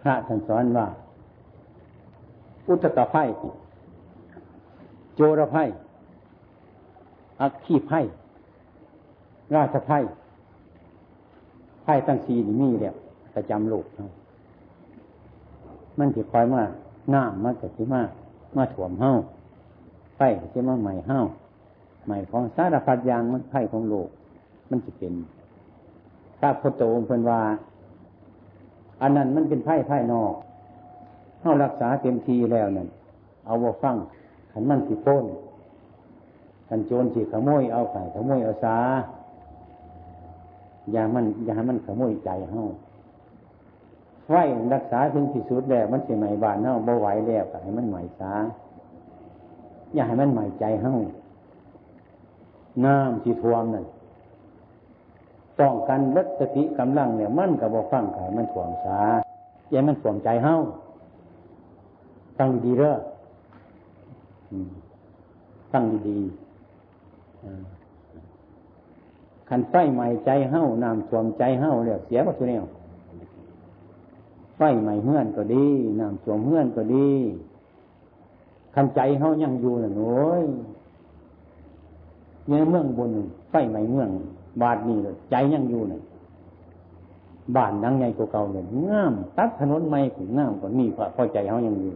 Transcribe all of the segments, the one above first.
พระท่านสอนว่า อุตตะไพ่โจรไพ่อักขีไพ่ราชไพ่ไพ่ตั้งสีนี่มีแล้วประจำโลกมันจะคอยมาน้ำมันก็จะมามาถ่วมเฮ้าไพ่จะมาใหม่เฮ้าใหม่ของสารพัดยางมันไพ่ของโลก มันจะเป็น พระพุทธองค์เพิ่นว่า อันนั้นมันเป็นไพ่ไพ่นอกเฮ้ารักษาเต็มทีแล้วนั่นเอาว่าฟังขันมันสิโป้นขันโจรสิขโมยเอาไข่ขโมยเอาสาอย่ามันอย่ามันขโมยใจเฮ้าไฟรักษาถึงที่สุดแล้วมันสิใหม่บานเฮ้าบ่ไหวแล้วก็ให้มันใหม่สาอย่าให้มันใหม่ใจเฮ้าน้ำสีทวมนั่น ต้องกันลดสติกำลังเนี่ยมันกับบ่ฟังไข่มันถ่วงสาอย่ามันถ่วงใจเฮ้าตั้งดีเด้อตั้งดีขันไฟใหม่ใจเฮ้าน้ำท่วมใจเฮ้าเรียกเสียวัตถุเนี่ยไฟใหม่เฮื่อนก็ดีน้ำท่วมเฮื่อนก็ดีขันใจเฮายังอยู่น่ะโอ้ยเนี่ยเมืองบนไฟใหม่เมือง บาดนี่เลยใจยังอยู่น่ะบ้านนังใหญ่กว่าเก่าเลยงามตัดถนนใหม่ถึงงามกว่านี่พอใจเขายังอยู่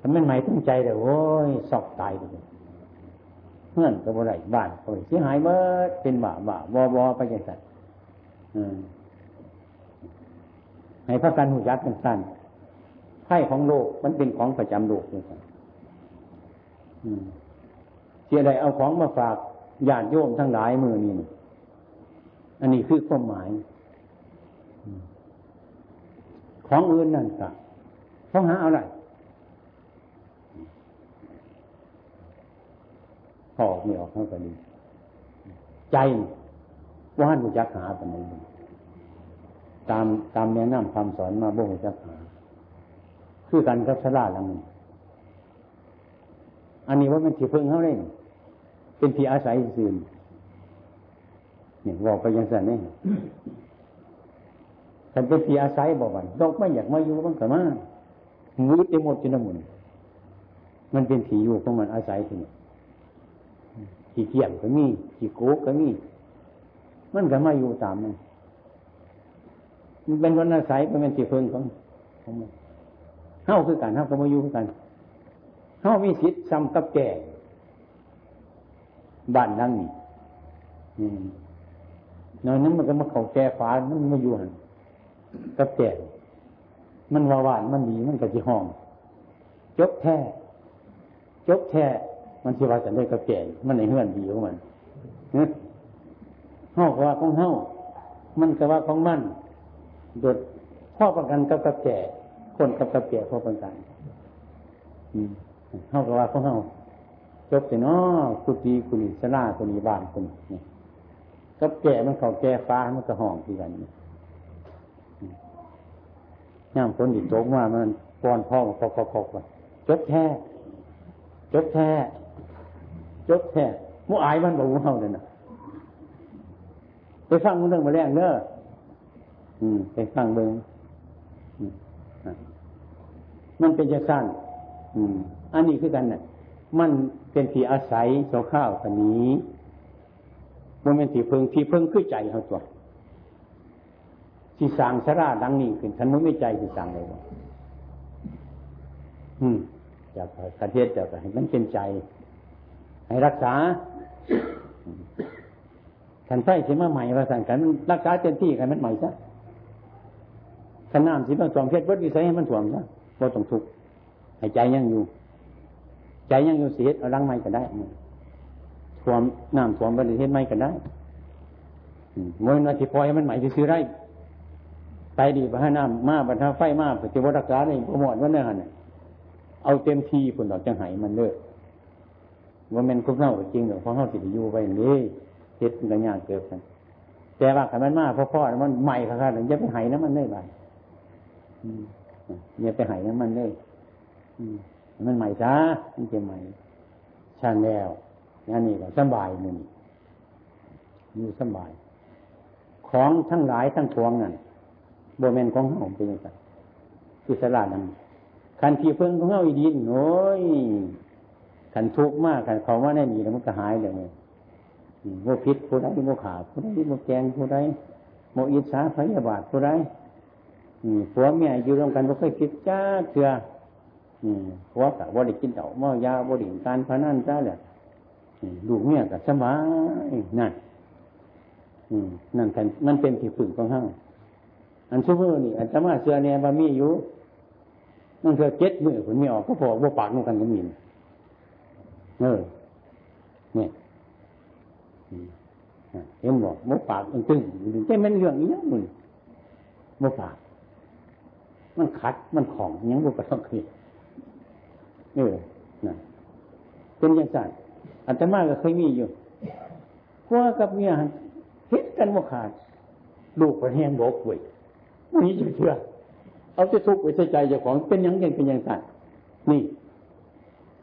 ถ้ามันใหม่ตั้งใจเลยโอ้ยสอบตายเลยเพื่อนก็บ่ได้บ้านก็เสียหายเมื่อเป็นบ่าบ่าบอบอไปจังสันให้พระกันหูยักษ์สั้นไพ่ของโลกมันเป็นของประจำโลกเลยครับ เสียใดเอาของมาฝากญาติโยมทั้งหลายมือนี่อันนี้คือความหมาย ของอื่นนั่นสักเขาหาอะไรพอไม่ออกเท่ากันนี้ใจว่านหูจักหาปนี้ตามตามแนะนำคำสอนมาบ่หูจักหา คือกันกับสลาลังอันนี้ว่ามันที่พึ่งเขาเล่น เป็นที่อาศัยสื่นเนี่ยบอกไปยังสันนี่ฉันเป็นที่อาศัยบอกว่าดอกไม่อยากมาอยู่มันก็มามืดเต็มหมดจนหมดมันเป็นที่อยู่ของมันอาศัยที่นี่ขี้เกียจก็มีขี้โกก็มี มันก็มาอยู่ตามมันมันเป็นคนอาศัยเป็นที่พึ่งของของมันเฮ้าคือกันเฮ้าก็มาอยู่คือกันเฮ้ามีสิทธิ์ซ้ำกับแก่ บ้านนั่งนี่นอนนั้นมันก็มาเข่าแก่ฟ้ามันมาอยู่หันกับแก่มันว่าวานมันดีมันก็จีห้อง จบแท้จบแท้มันสิว่าจะได้กับแก่มันในเฮือนดีของมันเฮ้าก็ว่าของเฮ้ามันก็ว่าของมันโดดพ่อประกันกับกับแก่คนกับกับแก่พ่อประกันเฮ้าก็ว่าของเฮ้า จบแต่เนาะกุฏิกุฏิสลากุฏิบ้านคนนี่กับแก่มันเขาแก่ฟ้ามันก็ห้องที่กันนี่ย่ามคนอีกโตมามันป้อนพ่อมาคอกๆๆจบแท้จบแท้จบแท้มูอายมันบอกมูเฮาเนี่ยนะไปฟังมันเรื่องมาแรงเนอะอืม ไปฟังเบิ้งมันเป็นจะสั้นอืม อันนี้คือกันเนี่ย มันเป็นที่อาศัยโซข้าวกันนี้มันเป็นที่เพิงที่เพิงคือใจเขาตัวที่สร้างสราดังนี้ขึ้นฉันไม่ใจที่สร้างเลยอืมจากประเทศจากให้มันเป็นใจ ให้รักษาขันไส้สิมาใหม่มาสั่งกันรักษาเต็มที่กันมันใหม่ซะขันน้ำสิมาสวมเพชรวัดวิสัยให้มันสวมซะว่าต้องทุกข์ให้ใจยังอยู่ ใจยังอยู่เสียเอารังไม้ก็ได้สวมน้ำสวมบริเทศไม้ก็ได้มวยนาทีพอยมันใหม่ซื้อได้ไปดีพระน้ำมาบรรทัดไฟมาปฏิวัติรักษาในประมวลว่าเนื้อหันเอาเต็มที่ผลดอกจังไหมันเลิกว่ามันคุ้มเน่าจริงหรอเพราะเขาติอยู่ไปนี่เฮ็ดกันยากเกิดกันแต่ว่าขันมันมาพราะพ่อมันใหม่ค่ะค่ะอย่าไปหายน้ำมันได้ไหมอย่าไปหายน้ำมันได้มั มันใหม่จ้ามันจะใหม่ชาแนลงานนี้ก็สบายมันอยู่สบาย ของทั้งหลายทั้งปวงนั่นโบแมนของเฮาเป็นยังไงคือิสระนั้นคันที่เพิ่งของเฮาอีดีนโอ้ยขันทุกข์มากขันเขาว่าแน่นีแล้วมันก็หายเลยโมพิษผู้ใดโมขาผู้ใดโมแกงผู้ใดโมอิสาพยาบาทผู้ใดผัวเมียอยู่ร่วมกันไม่เคยคิดจ้าเถื่อ ผัวกับว่าได้กินเต่าเมายาบ่ได้การพนันจ้าเลยลูกเมียกับสบายนั่นนั่นกันมันเป็นที่ฝึกของห้างอันชั่วโมงนี่ อันจะมาเสือเนี่ยบามีอยู่นั่นคือเจ็ดมือผลไม่ออกก็พอว่าปากนกันก็มีเออเนี่ยเห็นบอกมปากมันตึงใช่มันเรื่องนี้มึงมปาก มันขัดมันของยังบุกระทบขึ้น เออนะเป็นยังไงอันตมาก็เคยมีอยู่พวกกับเมียเห็นกันว่าขาด ลูกประแหงบอกเว้ยนี่จะเชื่อเอาจะทุกข์ไว้ใส่ใจเจ้าของเป็นยังไงเป็นยังไงนี่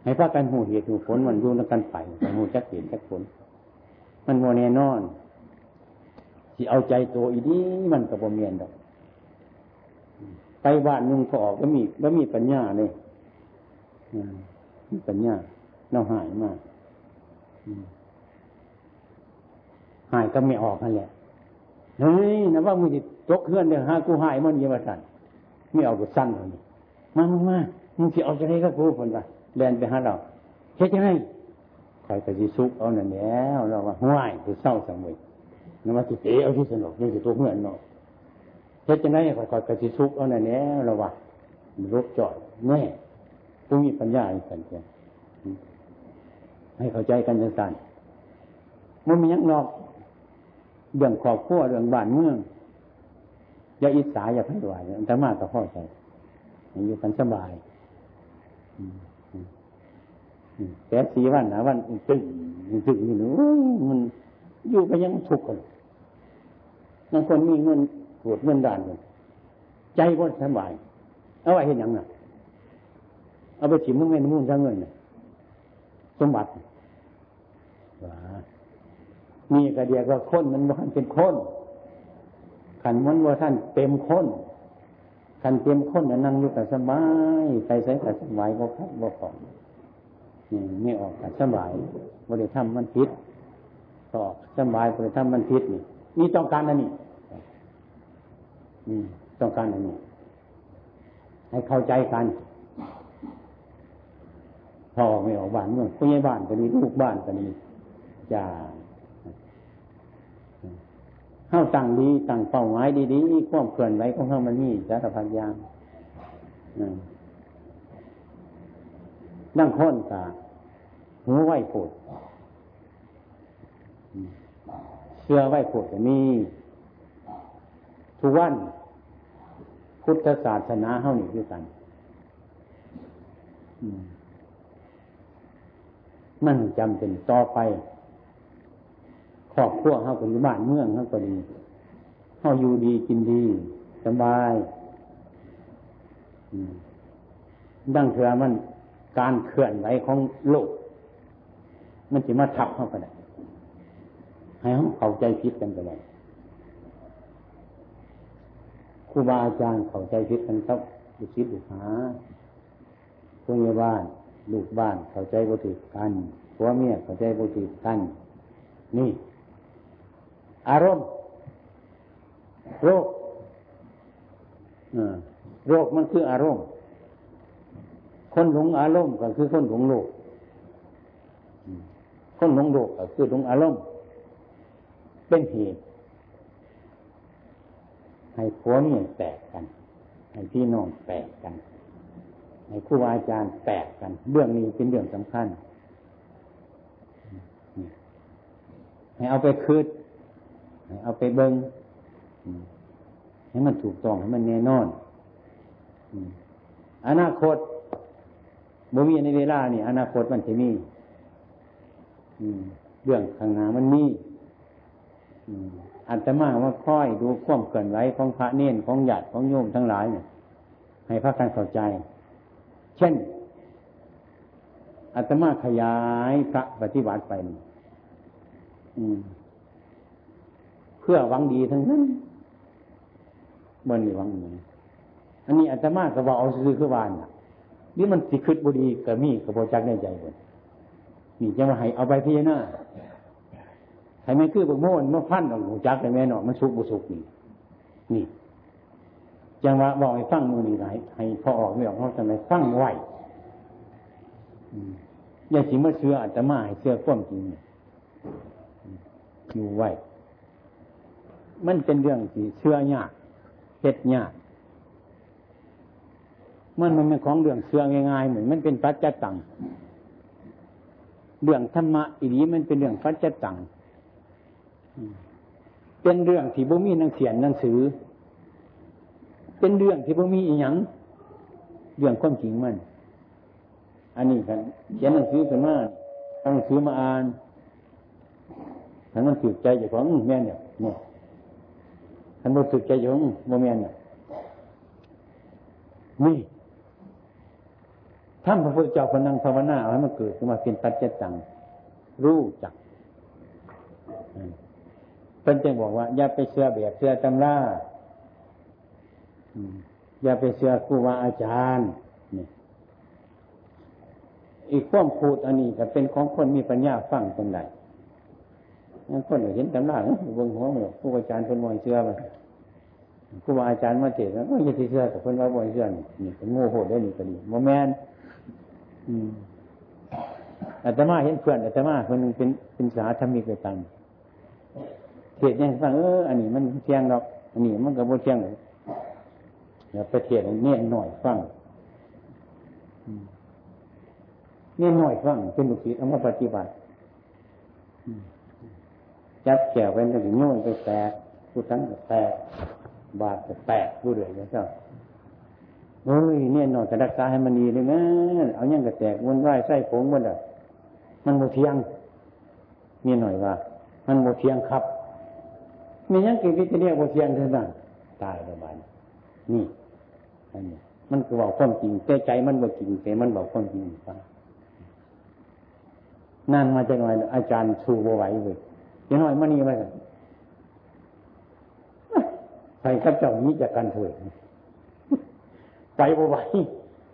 ให้พากันหูเหตุหูผลมันอยู่แล้วกันไปหูจักเหตุจักผล มันโมเนนอนที่เอาใจตัวอีนี้มันกับโมเมียนดอก ไปบ้านนุ่งพอออกก็มีก็มีปัญญาเลย มีปัญญาเราหายมากหายก็ไม่ออกนั่นแหละเฮ้ยนะว่ามึงจะตกเพื่อนเดี๋ยวหากูหายมันเยาสันไม่เอากูสั้นเลยมามามามึงจะเอาจะได้ก็กูคนละแลนไปหาเราเฮ็ดยังไงคอยกระดิซุกเอาหน่ะแล้วเราว่าห้วยคือเศร้าสังเวยนมาติเตเอาที่สนุกนี่คือตัวเพื่อนเนาะเฮ็ดยังไงคอยคอยกระดิซุกเอาหน่ะแล้วเราว่ารถจอดแน่ ผู้มีปัญญาอีกคนเดียให้เข้าใจกันสั้นมันมียังนอกเรื่องครอบครัวเรื่องบ้านเมืองอย่าอิจฉาอย่าพยาบาทแต่มากก็เข้าใจอยู่กันสบายแปดสีวันนะวันตึงตึงนี่นูมันอยู่ไปยังทุกข์กันบางคนมีเงินปวดเงินด่านเลยใจก็สบาย เอาไว้เห็นยังน่ะ เอาไปฉิมมึงเงินมึงซะเงินสมบัติมีกระเดียก็ค้นมันว่าเป็นค้นขันมันว่าท่านเต็มค้นขันเต็มค้นนั่งอยู่กับสบายไปใส่กับสบายก็พักก็ของนี่ไม่ออกกับสบายบริธรรมมันพิษออกสบายบริธรรมมันพิษนี่นี่ต้องการอันนี้ต้องการอันนี้ให้เข้าใจกัน พอไม่ออกบ้านเมืองผู้ใหญ่บ้านก็ดีลูกบ้านก็ดีจะเข้าตั้งดีตั้งเป้าหมายดีๆความเคลื่อนไหวของเขามันมีสารพัดอย่างนั่งค้นกาหัวไหวโผดเชื่อไหวโผดมีทุกวันพุทธศาสนาเท่านี้ด้วยกันมั มันจำเป็นต่อไปครอบครัวเขาก็อยู่บ้านเมืองเขาก็ดีเขาอยู่ดีกินดีสบายดังเถื่อมันการเคลื่อนไหวของโลก มันจะมาทับเข้าไปได้ให้เขาเข้าใจผิดกันไปเลยครูบาอาจารย์เข้าใจผิดกันครับลูกศิษย์ลูกหาผู้ใหญ่บ้าน ลูกบ้านเข้าใจบุตรกันผัวเมียเข้าใจบุตรกัน นี่ อารมณ์ โรคโรคมันคืออารมณ์ คนหลงอารมณ์ก็คือคนหลงโลก คนหลงโลกก็คือหลงอารมณ์ เป็นเหตุให้ผัวเมียแตกกัน ให้พี่น้องแตกกัน ให้ครูอาจารย์แตกกัน เรื่องนี้เป็นเรื่องสำคัญให้เอาไปคืดให้เอาไปเบิงให้มันถูกต้องให้มันแน่นอนอนาคตบ่มีในเวลานี่อนาคตมันจะมีเรื่องข้างหน้ามันมีอันตมาว่าค่อยดูความเกินไหวของพระเน้นของหยาดของโยมทั้งหลายเนี่ยให้พระกันเข้าใจ เช่นอัตมาขยายพระปฏิบัติไปอืมพื่อหวังดีทั้งนั้นมันหวังดีอันนี้อาตมาก็บอกเอาซื้อคือวานนี่มันสิคืดบุดีกับมีกับโบจักในใจคนนี่จะมาให้เอาไปพี่หน้าให้ไม่คือบุโม่นมาพันของโบจักในแม่เนาะมันสุกบุสุกนี่นี่ จังว่าบอกให้ฟังมือนี่ไหนให้พอออกไม่ออกเขาทำไมฟังไหวอย่าสิมาเชื่ออาตมาให้เชื่อความจริงอยู่ไหวมันเป็นเรื่องที่เชื่อยากเฮ็ดยากมันมันเป็นของเรื่องเชื่อง่ายๆเหมือนมันเป็นปัจจตังเรื่องธรรมะอีนี้มันเป็นเรื่องปัจจตังเป็นเรื่องที่บ่มีหนังเขียนหนังสือ เป็นเรื่องที่บ่มีอีหยังเรื่องความจริงมัน อันนี้กันเขียนหนังสือขึ้นมาเอาหนังสือมาอ่านถ้ามันถือใจอย่างของแม่เนี่ยเนี่ยท่านบ่ถือใจอย่างโมเมนเนี่ยนี่ท่านพระพุทธเจ้าคนนั่งภาวนาเอาให้มันเกิดขึ้นมาเป็นปัจจตังรู้จักเป็นจึงบอกว่า อย่าไปเชื่อแบบเชื่อตำรา อย่าไปเชื่อครูบาอาจารย์นี่อีกข้อมพูดอันนี้ก็เป็นของคนมีปัญญาฟังตรงไหนงั้นคนเห็นตำราเบิ่งหัวหมดครูอาจารย์เป็นมวยเชื่อมาครูบาอาจารย์มาเทศแล้วก็ยังเชื่อแต่คนว่าบ่อยเชื่อนี่เป็นโง่โหดได้นี่ก็ดีโมแมนอาตมาเห็นเพื่อนอาตมาคนนึงเป็นเป็นสาธมิกไปตังเทศยังฟังเอออันนี้มันเที่ยงหรอก อันนี้มันก็บ่เที่ยงเลยเดี๋ยว ไปเทศเนี่ยหน่อยฟังเนี่ยหน่อยฟังเป็นลูกศิษย์เอามาปฏิบัติจับแขวเป็นถึงโน่นไปแตกผู้ทั้งแตกบาดแตกผู้เดือดนะเจ้าเฮ้ยเนี่ยหน่อยจะรักษาให้มันดีเลยนะเอาเนี่ยกระแตกวนไหวไส้ผงมันอะมันโมเทียงเนี่ยหน่อยว่า มันโมเทียงครับมียังกี่วิธีเรียกโมเทียงเท่านั้นตายประมาณนี่ อันนี้มันคือบอกความจริงแต่ใจมันบอกจริงแต่มันบอกความจริงฟังนั่นมาจากไหนอาจารย์ชูบไหวเลยยังน่อยมันนี่มาใครกับเจ้านี้จากกันเถิดไปบ่ไหว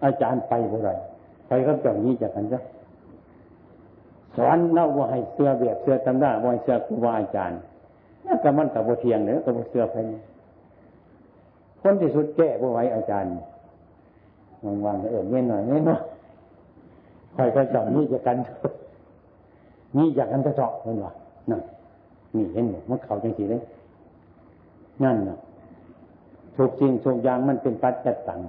อาจารย์ไปบ่ไรไปก็เจ้านี้จากกันจ้ะสอนเล่าว่าให้เสื้อแบบเสื้อตำราว่าเสื้อครูบาอาจารย์นั่นก็มันกับบ่เทียงเนื้อกับเสื้อไป คนที่สุดแก้บ่ไหวอาจารย์วางๆเออเงี้ยหน่อยเงี้ยหน่อยคอยก็เจ้านี้จากกันนี่จากกันจะเจาะเห็นว่านั่นนี่เห็นไหมมันเขาจังสีเลยนั่นน่ะถูกจริงถูกอย่างมันเป็นปัจจัตตัง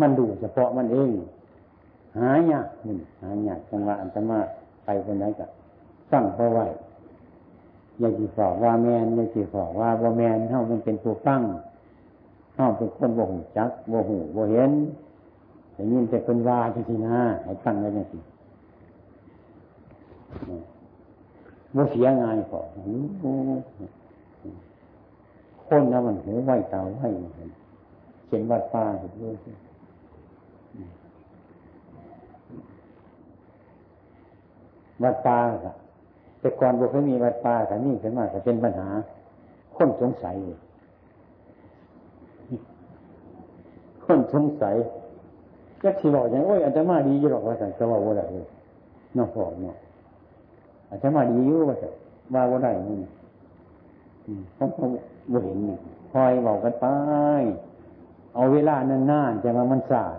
มันดูเฉพาะมันเอง หายากนี่หายากจังหวะอันตมาไปคนไหนก็ตั้งพอไว อย่าจีฝอกว่าแมนอย่าจีฝอกว่าบ่แมนเท่ามันเป็นผู้ฟังเท่าเป็นคนบ่หูจักบ่หูบ่เห็นแต่ยินแต่คนว่าจริงๆนะให้ตั้งไว้ยังสิบ่เสียงานพอคนนะมันหูไหวตาไหวเขียนวัดป่าเห็นด้วยวัดป่าค่ะ แต่ก่อนบุเคยมีวัดป่าแต่นี่ขึ้นมาแต่เป็นปัญหา คนสงสัย คนสงสัยจักสิบอกอย่างโอ้ยอาจารย์มาดีอยู่หรอกว่าแต่จะว่าว่าอะไรเนอกบอกเนาะอาจารย์มาดีอยู่ว่าแต่ว่าว่าได้นี่เขาเขาบ่เห็นนี่คอยบอกกันไป เอาเวลานานๆจะมามันสาย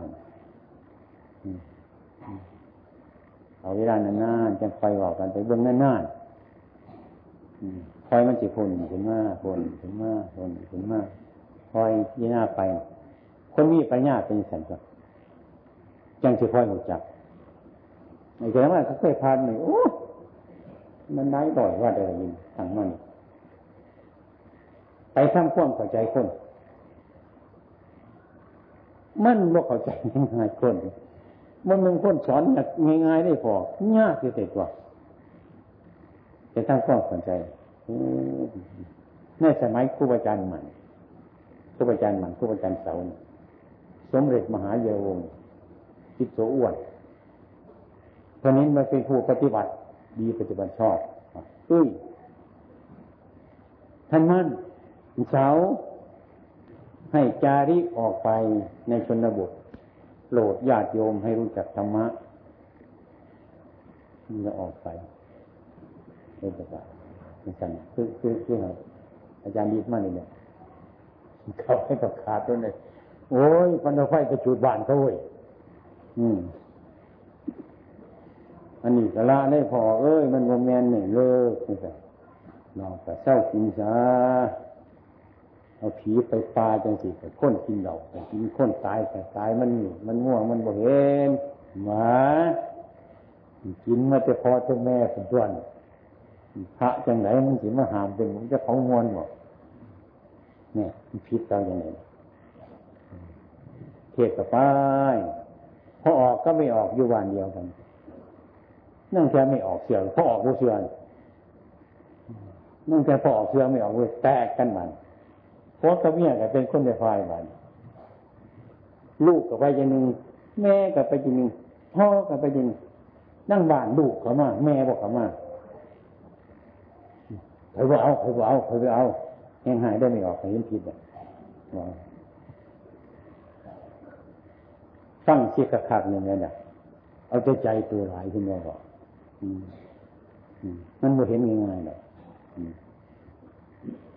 เอาเวลานานๆจะคอยบอกกันไปเบื้องนานๆคอยมันจะพนถึงมากพนถึงมากพนถึงมากคอยยี่หน้าไป คนมีปัญญาเป็นสันติจังจะคอยหูจักไอ้แกว่าเขาเคยพานไหมโอ้มันได้บ่อยว่าเดินยินทางมันไปทำความเข้าใจคน มันบ่เข้าใจง่ายคน มันมึงคนสอนง่ายๆได้พอยากที่สุดกว่าจะทำความเข้าใจในสมัยครูบาอาจารย์ใหม่ครูบาอาจารย์ใหม่ครูบาอาจารย์เสาสมเด็จมหาเยาวงจิตโสอ้วนเพราะนี้มาเป็นผู้ปฏิบัติ ดีปฏิบัติชอบอุ้ยท่านมั่นเสาให้จาริออกไปในชนบท โปรดญาติโยมให้รู้จักธรรมะมันจะออกไปเป็นประกาศเป็นสันคือคือคืออาจารย์ดีมากเลยเนี่ยเขาให้ประกาศด้วยเลยโอ้ยพันธไฟกระจุดบ้านเขาเว้ยอืมอันนี้กะละได้พอเอ้ย มันโมเมนเนี่ยเลิกนี่สินอกจากเศร้ากินซะ เอาผีไปปลาจังสิไปค้นกินเราไปกินค้นตายแต่ตายมันมันง่วงมันบ่เห็นหมากินมาจะพอจะแม่เป็นส่วนพระจังไหนมันสิมาหามเป็นมันจะของมวลหมดเนี่ยมันพิษเราอย่างไรเทศกับไปพอออกก็ไม่ออกอยู่วันเดียวกันนั่งแค่ไม่ออกเสียงพอออกผู้เชื่อนั่งแค่พอออกเสียงไม่ออกเลยแตกกันมัน เพราะกับเมียก็เป็นคนในฝ่ายมันลูกกับไปอย่างหนึ่งแม่กับไปอย่างหนึ่งพ่อกับไปอย่างหนึ่งนั่งบ้านลูกเขามาแม่บอกเขามาเคยว่าเอาเคยว่าเอาเคยว่าเอาแหงหายได้ไม่ออกเห็นผิดอะตั้งเสียกระคักอย่างนี้นะเอาใจใจตัวหลายขึ้นมาบอกมันไม่เห็นง่ายๆหรอก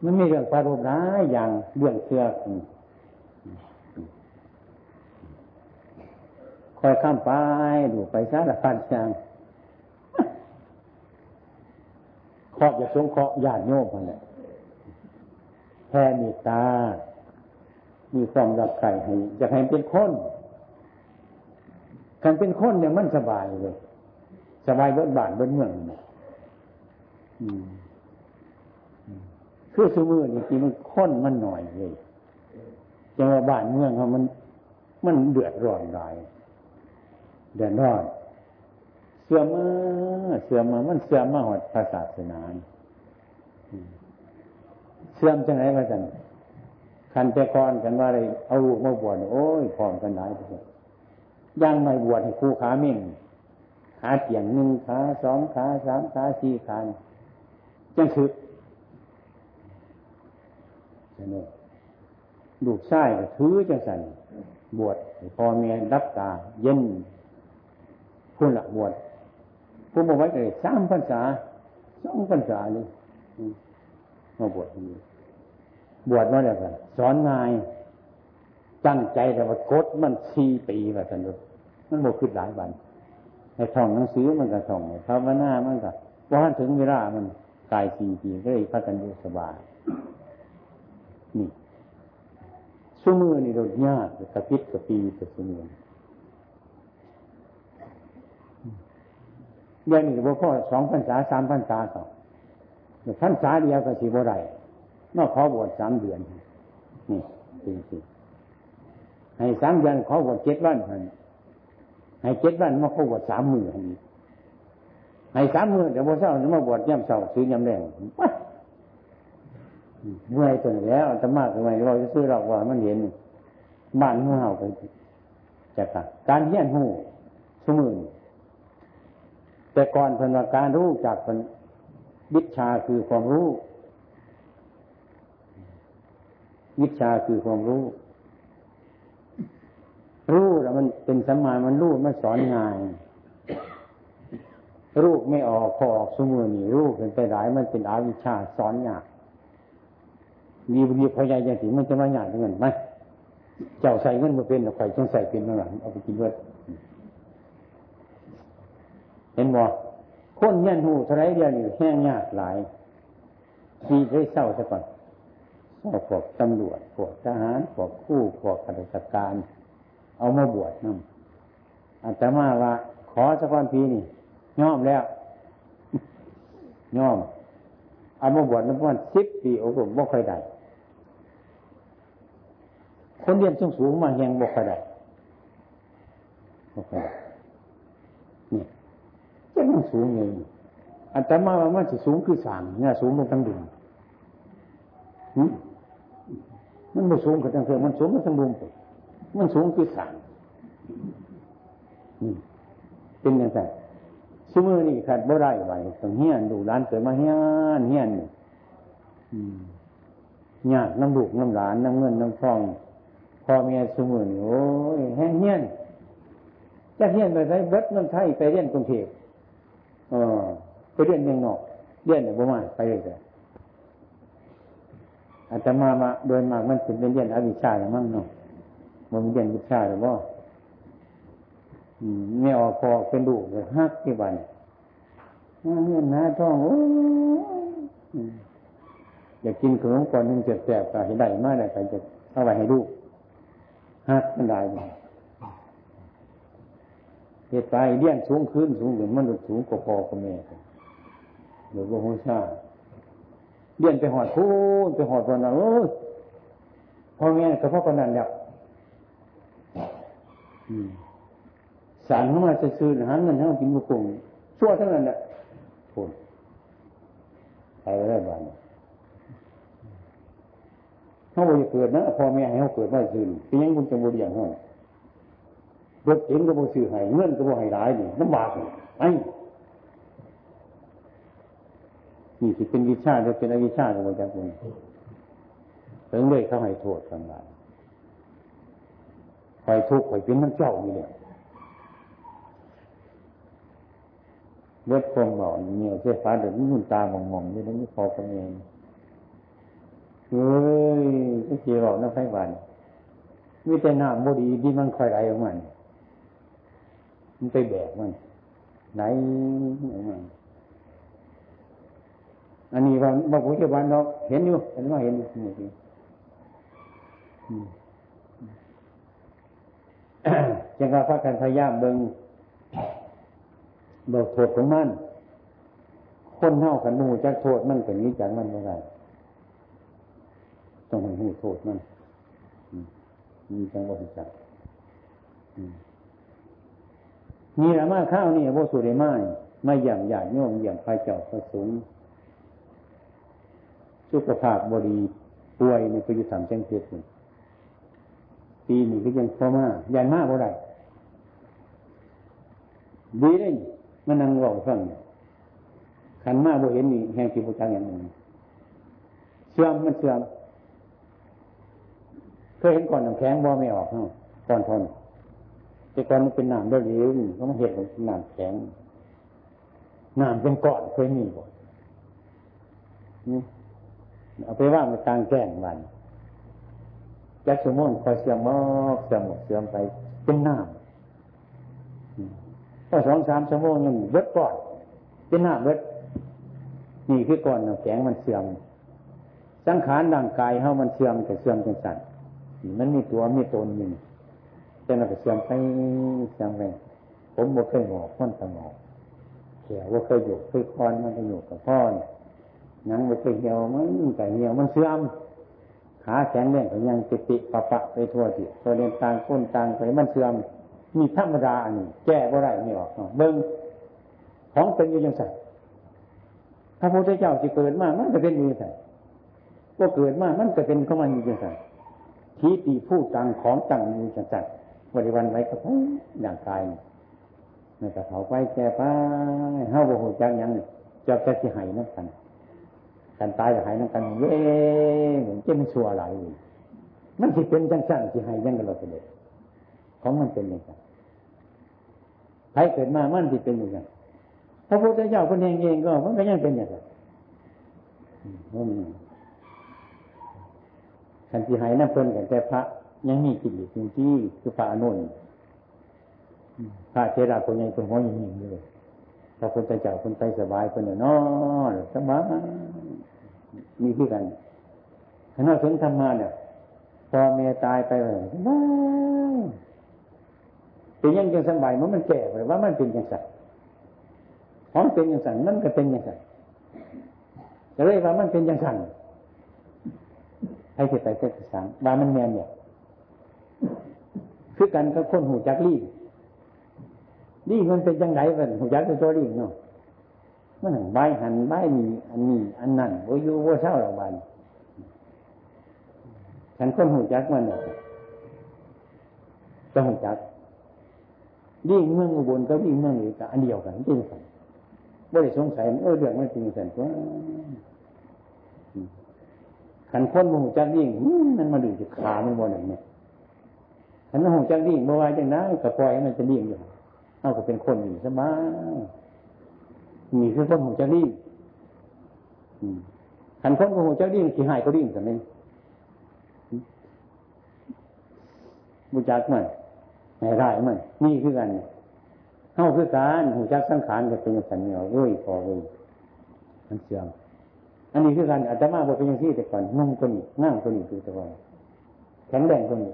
มันมีเรื่องปารบร้ายอย่างเรื่องเสื้อคอยข้ามไปดูไปซะละพันช่างครอบจะสงเคราะห์ญาติโยมพันแหละแพ่มีตา มีความรักใครให้จะให้เป็นคนการเป็นคนเนี่ยมันสบายเลย สบายเบิ้บ้านเบิ้เมือง คือสมือนี่ทีมันค้นมันหน่อยเลยจังว่าบ้านเมืองเขามัน มันเดือดร้อนหลายเดือดร้อนเสื่อมมาเสื่อมมามันเสื่อมมาหอดภาษาสนาเสื่อมจังไรมาจังคันแต่ก่อนกันว่าอะไรเอาลูกมาบวชโอ้ยพร้อมกันหลายทีย่างไม่บวชให้คู่ขาเม่งขาเตียงหนึ่งขาสองขาสามขาสี่ขาจังคือ นี่ลูกชายก็ถือจังสันบวชพ่อแม่รับตาเย็นพุ่นละบวชผู้บอกไว้เลยสามพรรษาสองพรรษาเลยมาบวชนี้บวชมาแล้วกันสอนนายตั้งใจแต่ว่ากดมันสี่ปีแบบนั้นมันบวชขึ้นหลายวันให้ท่องหนังสือมันก็ท่องภาวนามันก็ว่าถึงเวลามันกายสี่ปีก็เลยพัฒนาสบาย นี่ชั่วมือนี่เรายากกระพิษกระปีกระสมือเดือนนี้ก็พ่อสองพันษาสามพันษาสองพันษาเดียวก็สีบ่ไรนอกขอบวชสามเดือน นี่จริงจริงให้สามเดือนขอบวชเจ็ดวันพันให้เจ็ดวันมาขอบวชสามมือให้สามมือเดี๋ยวพอเช้ามาบวชย่ำเช้าซื้อย่ำแรง เมื่อยตัวแล้วจะมากทำไมเราจะซื้อเราว่ามันเห็นบ้านเมื่อเฮาไปจากการเฮียนหูสมือแต่ก่อนเป็นการรู้จากเนวิชาคือความรู้ วิชาคือความรู้ รู้แล้วมันเป็นสมามันรู้มันสอนง่ายรูปไม่ออกพอออกสมือนี่รูปเป็นไปหลายมันเป็นอาวิชาสอนยาก มีบุญพยายอย่างที่มันจะมาหยาดเงินไหมเจ้าใส่เงินมาเป็นใครจังใส่เป็นมาหลังเอาไปกินด้วยเห็นบ่คนยันหูทรายเดียวนี่แห้งยากหลายมีได้เศร้าซะก่อนเศร้าพวกตำรวจพวกทหารพวกคู่พวกข้าราชการ เอามาบวชนั่นอาตมาว่า ขอสักวันพีนี่ย่อมแล้วย่อมเอามาบวชนับวันสิบปีโอ้โหบ่ค่อยได้ คนเรียนสูงสูงมาแหงบกกระไดบกกระไดเนี่ยจะมันสูงเองอันตมาว่ามันจะสูงคือสามเนี่ยสูงลงทั้งดุมมันไม่สูงกับทั้งเพื่อมันสูงกับทั้งดุมมันสูงคือสามเป็นอย่างไรสมือนี่ขัดบ่ได้ไหวต้องเฮียนดูร้านเกิดมาเฮียนเฮียนยากน้ำบุกน้ำหลานน้ำเงินน้ำทอง พ่อเมียสมือนี่โอ้ยแห้งเฮียนจะเฮียนไปไสเบิดน้ำไทยไปเรียนกรุงเทพเออไปเรียนเมืองนอกเรียนเนี่บ่มาไปเลยอาจจะมามาโดยมากมันเป็นเรียนอวิชาหรือมั่งเนาะมันเรียนวิชาหรือว่าไม่ออกพอเป็นดุเลยฮักที่บ้านเงินหน้าท้องโอ้อยากกินขนมก่อนนึงเจ็บแสบก็ให้ได้มากเลยใครจะเอาไว้ให้ลูก ฮักมันได้เหตุไปเลี้ยงสูงขึ้นสูงเหมือนมันสูงกว่าพ่อกับแม่หรือว่าหัวชาเลี้ยงไปหอดพูนไปหอดวันนั้นโอ้พ่อแม่ก็พ่อคนนั้นเนี่ยสารเข้ามาจะซื้อหาเงินให้กินบุกงชั่วทั้งนั้นแหละพูดไปได้บ้าน เขาบอกจะเกิดนะพ่อแม่ให้เขาเกิดไม่ซื้อเป็นยังคุณจะบริอย่างเขารถเองก็บ่ซื้อให้เงินก็บ่ให้ร้ายนี่ลำบากไอ้นี่สิเป็นวิชาหรือเป็นอวิชาของพระเจ้าคุณถึงเลยเขาให้โทษกันมาคอยทุกข์คอยเป็นน้ำเจ้านี่เนี่ยเวทคงบอกเนี่ยเสื้อฟ้าเดี๋ยวนี้หุ่นตามองมองอยู่นี่พอกันเองเฮ้ย ก็เจีบอกน้ำไฟหวานมีแต่น้าโมดีที่มันคอยไหลออกมามันไปแบกมันไหนออกมาอันนี้ว่าบอกผมจะวันเนาะเห็นอยู่เห็นว่าเห็นอยู่นี่สิจังว่าพระกันพยายามเบิ่งบอกโทษของมัน คนเท่ากันมูจักโทษมันเป็นนี้จากมันไม่ได้ ต้องให้หูโทษมันมีจังว่าจักนี่ละมาข้าวนี่โบสุเรมาไม่อย่างใหญ่โยมอย่างพระเจ้าพระสงฆ์สุขภาพบริป่วยในปีสามเจ้งเพชรปีหนี้ก็ยังพอมายันมากบ่ได้ดีเลยมันนั่งรอฟังขันมาบ่เห็นนี่แห่งที่พุทธังอย่างหนึ่งเสื่อมมันเสื่อม เคยเห็นก่อนน้ำแข็งบ่ไม่ออกเนาะก่อนทนแต่ก่อนมันเป็นน้ำได้หรือก็มาเห็นเป็นน้ำแข็งน้ำเป็นก้อนเคยมีบ่นี่เอาไปว่างในกลางแจ้งวันจักสมุนคอยเสื่อมมอกเสื่อมหมดเสื่อมไปเป็นน้ำพอสองสามชั่วโมงยังเบิดก่อนเป็นน้ำเบิดนี่คือก่อนน้ำแข็งมันเสื่อม สังขารร่างกายเฮามันเสื่อมแต่เสื่อมจังสัน มันมีตัวมีตนอยู่แต่เราก็เสื่อมไปเสื่อมไปผมบ่เคยหงอกมันสงอกเขียวว่าเคยอยู่เคยคอนมันก็อยู่กับพ่อเนี่ยนังมันไปเหี่ยวมันไก่เหี่ยวมันเสื่อมขาแข็งแรงก็ยังติติปะปะไปทั่วที่ตัวเรียนต่างก้นต่างไปมันเสื่อมมีธรรมดาอันนี้แก้บ่ได้ไม่ออกเบิ้งของเป็นอยู่ยังไงพระพุทธเจ้าที่เกิดมามันก็เป็นอยู่ยังไงก็เกิดมามันก็เป็นเข้ามาอยู่ยังไง ทีตีผู้ต่างของต่างอยู่ยังไงบริวันไว้ก็อย่างกายในกระเผาไปแก่ไปเฮาบ่หูจักยังจะจะสิหายนั่นกันกันตายกับหายนั่งกันเย้เหมือนเจ้าชัวอะไรมันสิเป็นจังสั่นสิหายยังกันเราเสด็จของมันเป็นอย่างไรใครเกิดมามันสิเป็นอย่างไรพระพุทธเจ้าคนเองเองก็มันก็ยังเป็นอย่างไร ขันสิหายนั่นเพิ่นกันแต่พระยังมีกิเลสจริงที่คือพระอนุนพระเทระคนยังเป็นหัวยิงๆเลยพระพุทธเจ้าคนไปสบายคนเนี่ยนอนสบายมีที่กันถ้าเราถึงทำมาเนี่ยพอเมียตายไปเลยว้าวเป็นยังจังสบายมันมันแก่ไปว่ามันเป็นยังไงของเป็นยังไงมันก็เป็นยังไงจะเรียกว่ามันเป็นยังไง ให้เกิดไปเกิดสังบามันแมนเนี่ยคือกันกับคนหูจักรีนี่มันเป็นยังไงกันหูจักตัวรีเนาะมันหันใบหันใบมีอันนี้อันนั้นโอยูโอเศร้าหรอกบันฉันคนหูจักมันเนี่ยจะหูจักวิ่งเมืองอุบลก็วิ่งเมืองอีกอันเดียวกันจริงกันบ่ได้สงสัยเออเรื่องมันจริงสันตัว ขันพ้นหูจักยิ่งมันมาดูจะขามันบ่หนึ่งเนี่ยขันหูจักยิ่งบ่ว่าจังนะกระปล่อยมันจะยิ่งอยู่เอาก็เป็นคนอยู่สบายมีคือพ้นหูจักยิ่งขันพ้นหูจักยิ่งที่หายก็ยิ่งสันนี่บุจักมันไหนได้มันนี่คือกันเข้าคือการหูจักสังขารจะเป็นสัญญาเว้ยพอเว้ยมันเสื่อม อันนี้คือการอาตมาบอกเป็นอย่างที่แต่ก่อนนุ่งตัวนี้นั่งตัวนี้คือแต่ก่อนแข็งแรงตัวนี้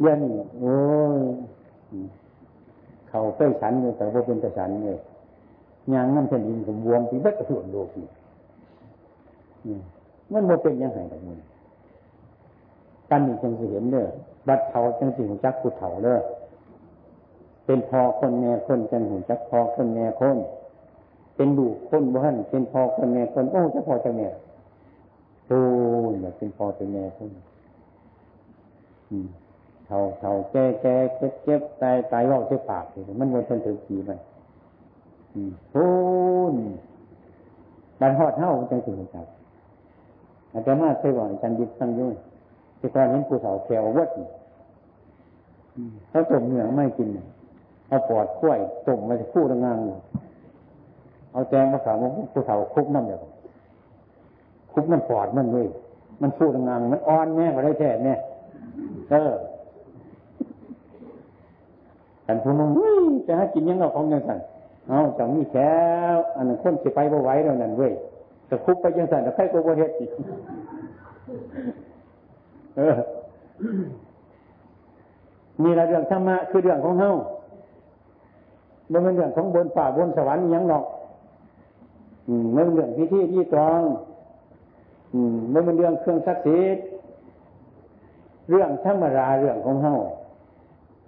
เยันโอ้ยเขาเคยฉันเลยแต่ว่าเป็นต่ฉันเลยยางน้ำแผ่นดินสมบวมปีบัดกระสุนโลกนี่มันโมเป็นยังไงแบบนี้กันนี่จังสิเห็นเด้อบัดเทาจังสิหูจักผู้เฒ่าเด้อเป็นพอคนแม่คนจังหูจักพอคนแม่คน เป็นดูคนบ้านเป็นพอคนแม่คนโอ้จะพอจะแม่โอ้ยเป็นพอเป็นแม่คนเท่าเท่าแก่แก่เจ็บเจ็บตายตายรอบใช้ปากเลยมันวนจนถึงขีมันโอ้ยบันหอดเท่าจังสิงจับอาจารย์มาเคยบอกอาจารย์ดิบตั้งยุ่งที่ตอนเห็นผู้สาวแขววัดเขาต้มเนื้อไม่กินเอาปอดข้วยต้มมาจะคู่งาง เอาแจงมาสาวผู้สาวคุกน้ำเดียวคุกน้ำปอดมันเลยมันคู่งางมันอ่อนแม่ก็ได้แท้แม่เออกันพูนงจะให้กินยังเราของยังสั่นเอาจังมีแค่อันนั้นคนสิไปบ่ไหวแล้วนั่นเว้ยแต่คุกไปยังสั่นแต่ใครก็บ่เฮ็ดอีกเออมีระเรื่องธรรมะคือเรื่องของเฮาไม่เป็นเรื่องของบนป่าบนสวรรค์ยังหรอก ไม่เป็นเรื่องพิธีที่ตรองไม่เป็นเรื่องเครื่องศักดิ์สิทธิ์เรื่องธรรมราเรื่องของเฮา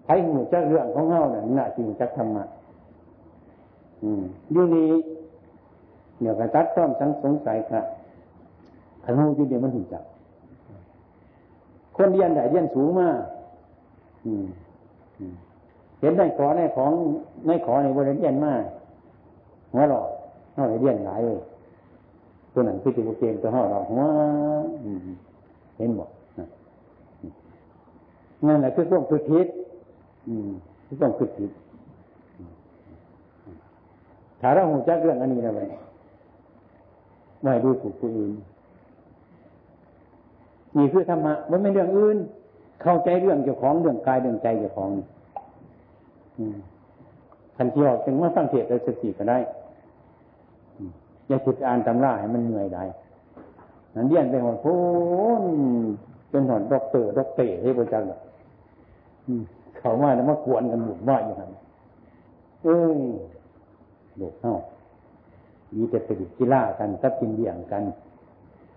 ใครหูจักเรื่องของเฮาเนี่ยน่าจริงจักธรรมะอยูนี้เนี่ยวกระตัดความสังสงสัยครับขันหูอยู่เดียวมันหูจัก คนเรียนใหญ่เรียนสูงมากเห็นในขอในของในขอในบริเรียนมากหัวหลอก นอกเรียนหลายเลยตัวนั้นคือตัวเกมตัวห่อหลอกหัวเห็นบอกนั่นแหละคือต้องคือทิศคือต้องคือทิศถ้าเราหูจักเรื่องอันนี้นะไปไม่ดูถูกผู้อื่นนี่คือธรรมะมันไม่เรื่องอื่น เข้าใจเรื่องเจ้าของเรื่องกายเรื่องใจเจ้าของทันทีออกจึงว่าฟังเทศได้สติก็ได้ อย่าคิดอ่านตำราให้มันเหนื่อยได้นั่นเรียนไปหมดพูนเป็นหอนดอกเตอร์ดอกเตอร์ให้ประจักษ์เขาว่าแล้วมากวนกันหมุนว่าอย่างนั้นเอ้ยโลกเท่ามีแต่ไปดิกีฬากันกับกินเบี่ยงกัน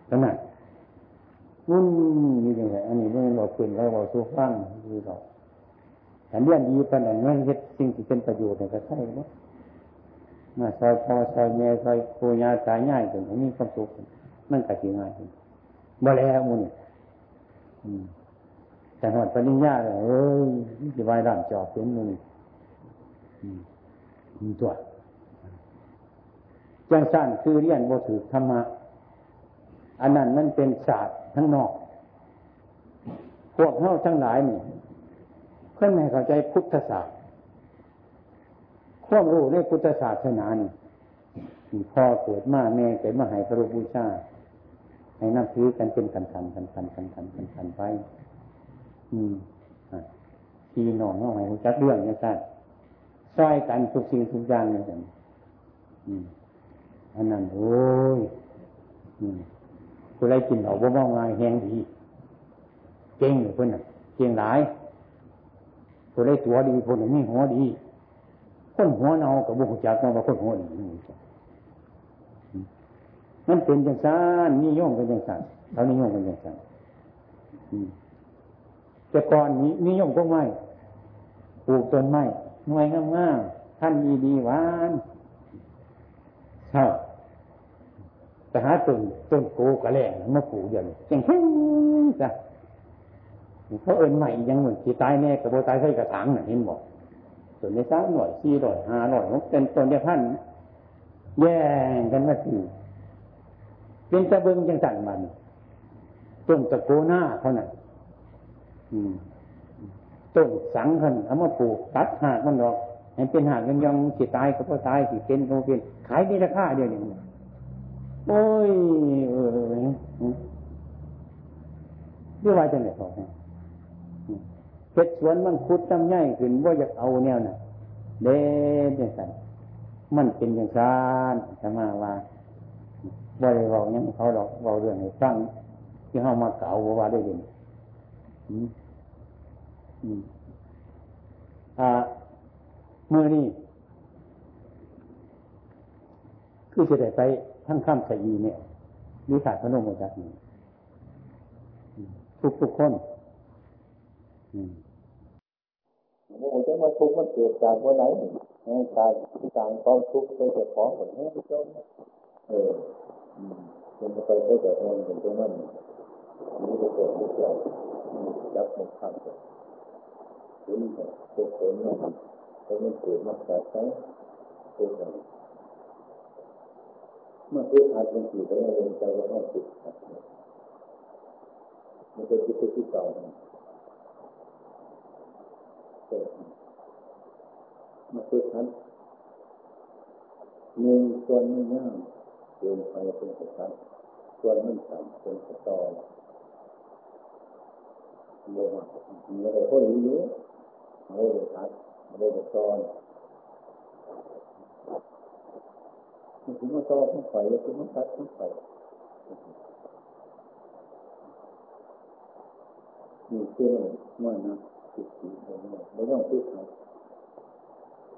ขนาดนุ่นนี่ยังไงอันนี้ไม่บอกเปลี่ยนแล้วบอกสู้ฟังคือเราแต่เรื่องดีปานนั้นไม่เห็ดสิ่งที่เป็นประโยชน์เนี่ยก็ใช่เนาะ มาซอยพ่อซอยแม่ซอยปูยาตายง่ายถึงนี้ความสุขมันก็สิง่ายบ่แล้วมุนแต่หอดปริญญาเลยเอ้ยที่วายร่างจอบเป็นมือมีตัวจังสั้นคือเรียนบ่ถือธรรมะอันนั้นมันเป็นศาสตร์ทั้งนอก พวกเฮาทั้งหลายนี่เพื่อนไม่เข้าใจพุทธศาสตร์ ความรู้ในพุทธศาสนานี่พ่อเกิดมาแม่เกิดมาให้พระรูปบูชาให้นับถือกันเป็นกันกันกันกันกันกันกันกันไปอืมพี่นองน้องให้รู้จักเรื่องนี่ยใช่ซอยกันทุกสิ่งทุกอย่างเนี่ยอืมอันนั้นโอ้ยอืมผู้ไรกินเหล่าบ่มองงายแหงดีเก่งอยู่เพื่อนเก่งหลายผู้ไรตัวดีผู้นั้นมีหัวดี คนหัวเนากับบุคจักเนาว่าคนหัวดีมันเป็นจังสานนิยมเป็นจังสานเขานิยมเป็นจังสานแต่ก่อนนี้นิยมก็ไม่ปลูกต้นไม้หน่วยงามๆท่านดีดีหวานเช่าไปหาต้นต้นโกกระแลงมาปลูกอย่างนี้จังเฮ้จ้ะเขาเอินใหม่ยังเหมือนที่ตายแน่กับโบตายใส่กระถางน่ะเห็นบอก ส่วนในสามหน่อยสี่หน่อยห้าหน่อยมันเป็นต้นเนี่ยพันแย่งกันมาสี่เป็นตะเบิงจังสั่นมันต้นตะโกหน้าเขาน่ะต้นสังขันเอามาปลูกตัดหากมันหรอกให้เป็นหากยังยังสิตายก็เพราะตายสิเป็นก็เป็นขายได้ราคาเดียวนี่โอ้ยเออเรียกว่าจะไหนพอ เพชรสวนมันคุดตั้งใหญ่ขึ้นว่าอยากเอาแนวน่ะเด่นจังสันมันเป็นอย่างซานสมาว่าบ่ได้บอกยังเขาหรอกเราเรื่องให้ฟังที่เขามาเก่าว่าได้เห็นอ่าเมื่อนี้คือจะได้ไปทั้งข้ามสยีเนี่ยวิสาพนมจักนี่ทุกทุกคน อืม โอ้จะมาทุกข์มันเกิดจากวันไหนการต่างความทุกข์ไปแต่ของเหมือนนี้เจ้าเออเป็นไปใช้แต่เงินเป็นตัวนั่นนี่จะเกิดไม่เกิดจับมันข้ามไปถึงเนี่ยตัวผลนั่นเพราะมันเกิดมาจากใช้ตัวนั่นเมื่อพูดขาดเป็นสี่ไปในเรื่องใจว่าต้องติดขัดมันจะคิดที่เก่า เกิดมาพูดขาดหนึ่งส่วนไม่ยากเดินไปเป็นสถานส่วนไมันต่ำเป็นสตอโลหะไม่ได้พ้นเยอะไม่ได้ทัดไม่ได้ตอนมันถึงมาตอทั้งไฟถึงมาตัดทั้งไฟมีเชื่อว่านะ จิตสีไม่ต้องพิจารณา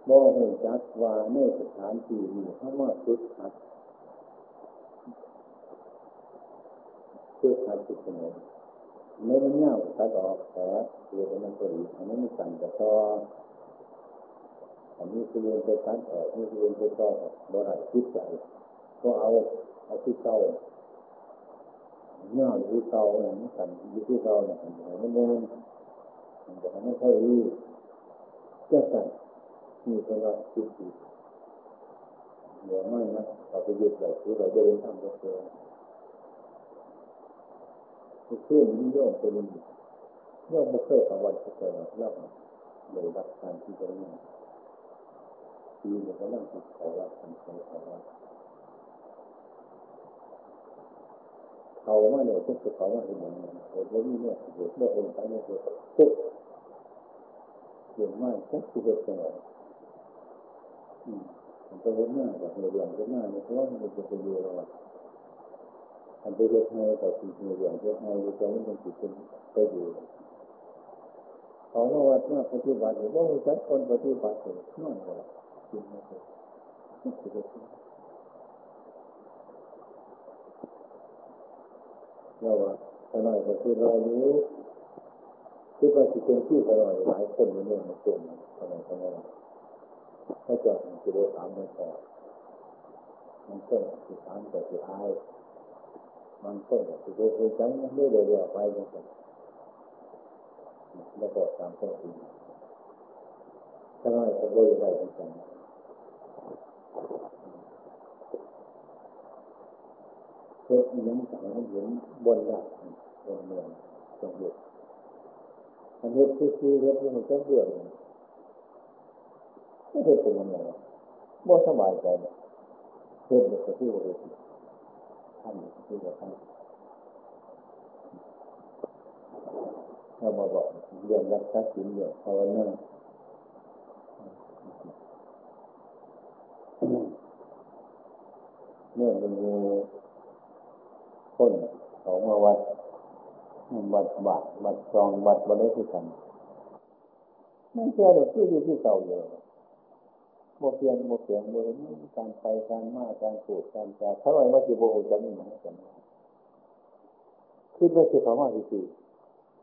บ่หูจักว่าในสถานที่นี้เขามาฝึกหัดพื่อการจิตเสมอไม่มันเน่าตัดออกแผลเกิดมันก็ดีอันนี้มันสั่นแต่ต่ออันนี้คือเรียนไปตัดออกนี่คือเรียนไปต่อบ่ได้คิดใจก็เอาเอาที่เก่าเน่าอยู่เก่าเนี่ยมันสั่นอยู่ที่เก่าเนี่ยมันมัน มันจะไม่ค่อยดีแค่สั่นนี่เป็นเราคิดดีเหนือไม่นะเราไปยึดแบบที่เราเดินทำก็เจอคือเพื่อนนิยมเป็นย่อมไม่เคยประวัติเกิดย่อมเลยรับการที่จะนี่ปีหนี้ก็นั่งติดขอรับทำขอรับเขาว่าเนี่ยทุกเขาว่าเห็นอย่างนี้เห็นแล้วนี่เนี่ยเห็นเมื่อเห็นไปเนี่ยเห็น เห็นมากสักสิบเอ็ดจังหวะมันเห็นหน้าแบบเรื่องเห็นหน้าเนี่ยเพราะว่ามันจะเป็นเยอะอันไปเฮ็ดให้แต่สิ่งที่เรื่องเฮ็ดให้ใจมันเป็นจิตเป็นไปอยู่ของวัดมาปฏิบัติหรือว่าจักคนปฏิบัติเลยน้อยกว่าจริงไหมครับเราว่าขนาดก็คือเรารู้ คือว่าสิเป็นที่ขนาดหลายคนอยู่เนี่ยมันเต็มขนาดขนาดถ้าจะมันจะได้ถามไม่พอมันเต็มสิถามแต่สิอายบางคนก็จะเคยจังไม่ได้เรียกไปจังซั่นแล้วก็ตามข้อจริงถ้าน้อยก็บ่ได้จังซั่นเฮ็ดยังต่างมันเห็นบนหลักบนเมืองจังหวัด อันนี้คือคือเฮ็ดให้มันจังเรื่องไม่เฮ็ดเป็นยังไงบ่สบายใจเฮ็ดก็คือว่าเฮ็ดท่านที่จะท่านเรามาบอกเรื่องรักษาศีลเรื่องภาวนาเมื่อมันมีคนเขามาวัด วัดบาทวัดจองวัดบริสุทธิ์กันนั่นเชื่อเด็กที่อยู่ที่เก่าอยู่โมเพียงโมเพียงโมเลนการไปการมาการปลูกการจากเขาเลยว่าสิโบหูจะมีหมือนกันคิดว่าสิเขาว่าที่สี่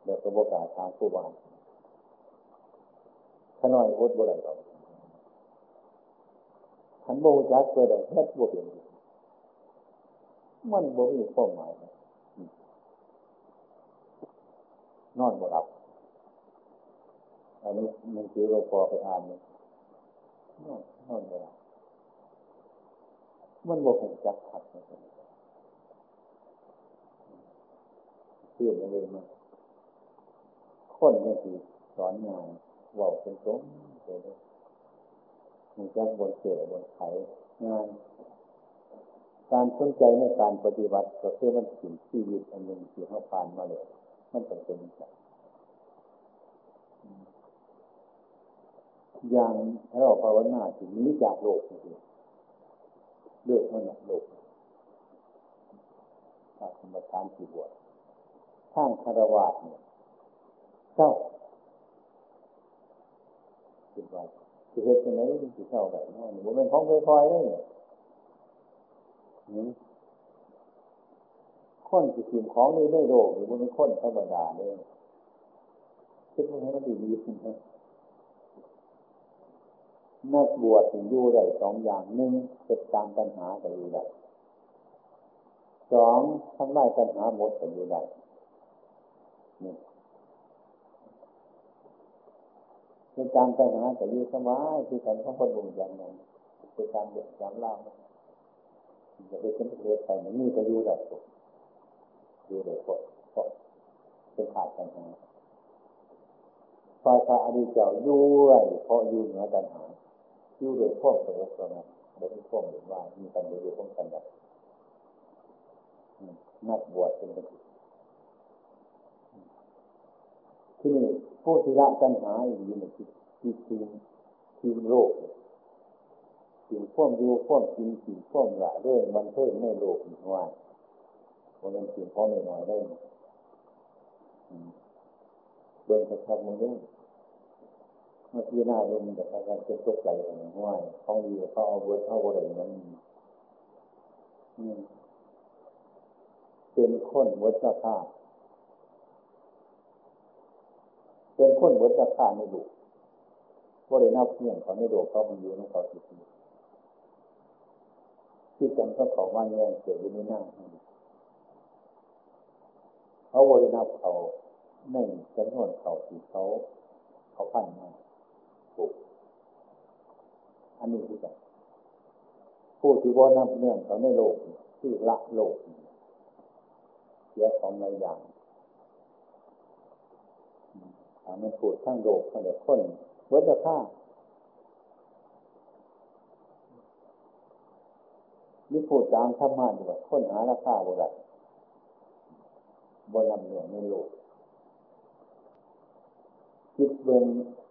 เดี๋ยวกระบอกาทางผู้บ้านขน้อยอดบ่ได้หรอกขันโบจักเกิดแค่โบเพียงมันโบมีความหมาย นอนบ่หลับอันนี้มันคือเราพอไปอ่านนี่ยนอนนอนเวลามันบอกผมจักขัดนะเพื่อนเลยมาคนยังสีสอนงานว่าเป็นสมเลยมันจะบนเสือบนไขงายการสนใจในการปฏิบัติก็คือมันสิ่งชีวิตอันหนึ่งที่เขาผ่านมาเลย มันต้องเป็นแบบอย่างเราภาวนาถึงนี้จากโลกนี่เลือกมันโลกถ้าธรรมทานที่บวชข้างคารวะเนี่ยเจ้าคิดว่าจะเหตุไหนที่เจ้าไหนเนมันเป็นของค่อยๆได้เนี่ย คนที่สิ่งของนี้ได้โลกหรือมันเป็นคนธรรมดาเลยคิดว่าให้มันดีดีขึ้นไหมนักบวชอยู่ได้สองอย่างหนึ่งเป็นตามปัญหาก็อยู่ได้สองทำลายปัญหาหมดก็อยู่ได้นี่เป็นตามปัญหาก็อยู่สบายที่การของคนบุญอย่างนั้นเป็นการเดือดร้อนเล่ามจะไปเป็นเหตุไปมันนี่ก็อยู่ได้ อยู่เพราะเพราะเป็นขาดปัญหาฝ่ายพระอดีตเจ้าอยู่ไว้เพราะอยู่เหนือปัญหาอยู่โดยพวกสงบประมาณโดยพวกเห็นว่ามีกันอยู่พวกกันแบบนักบวชเป็นกติที่นี่ผู้ที่ละปัญหาอย่างนี้มันคือทีมทีมโลกทีมพ่วมอยู่พ่วมกินทีมพ่วมละเรื่องมันเพิ่มในโลกนี่ว่า วันนั้นทีมพ่อไม่อยได้เบิ่งสักพักมันด้วยมื่อกี้หน้าลงแต่การเจะตกใจของห้วยเขาอยู่เขาเอาเวิร์ดเข้าอะไรนั้นเป็นคนวัฏฆาเป็นคนวัฏฆาในดุว่าได้นับเพื่อนเขาในดุเขามันอยู่ในเขาสิทีที่จำก็เขาว่าแย่งเกิดอยู่ในหน้า เขาบริณาเขาในจำนวนเขาที่เขา เขาพันมาถูกอันนี้คือกันผู้ที่ว่านำเนื่องเขาในโลกที่ละโลกเสียของในอย่างมันพูดทั้งโลกทั้งเด็กคนวัฏฆ่านี่พูดตามธรรมะดีกว่าค้นหาราคาบุรั บนลำเหนือในโลกคิดเบิ่ง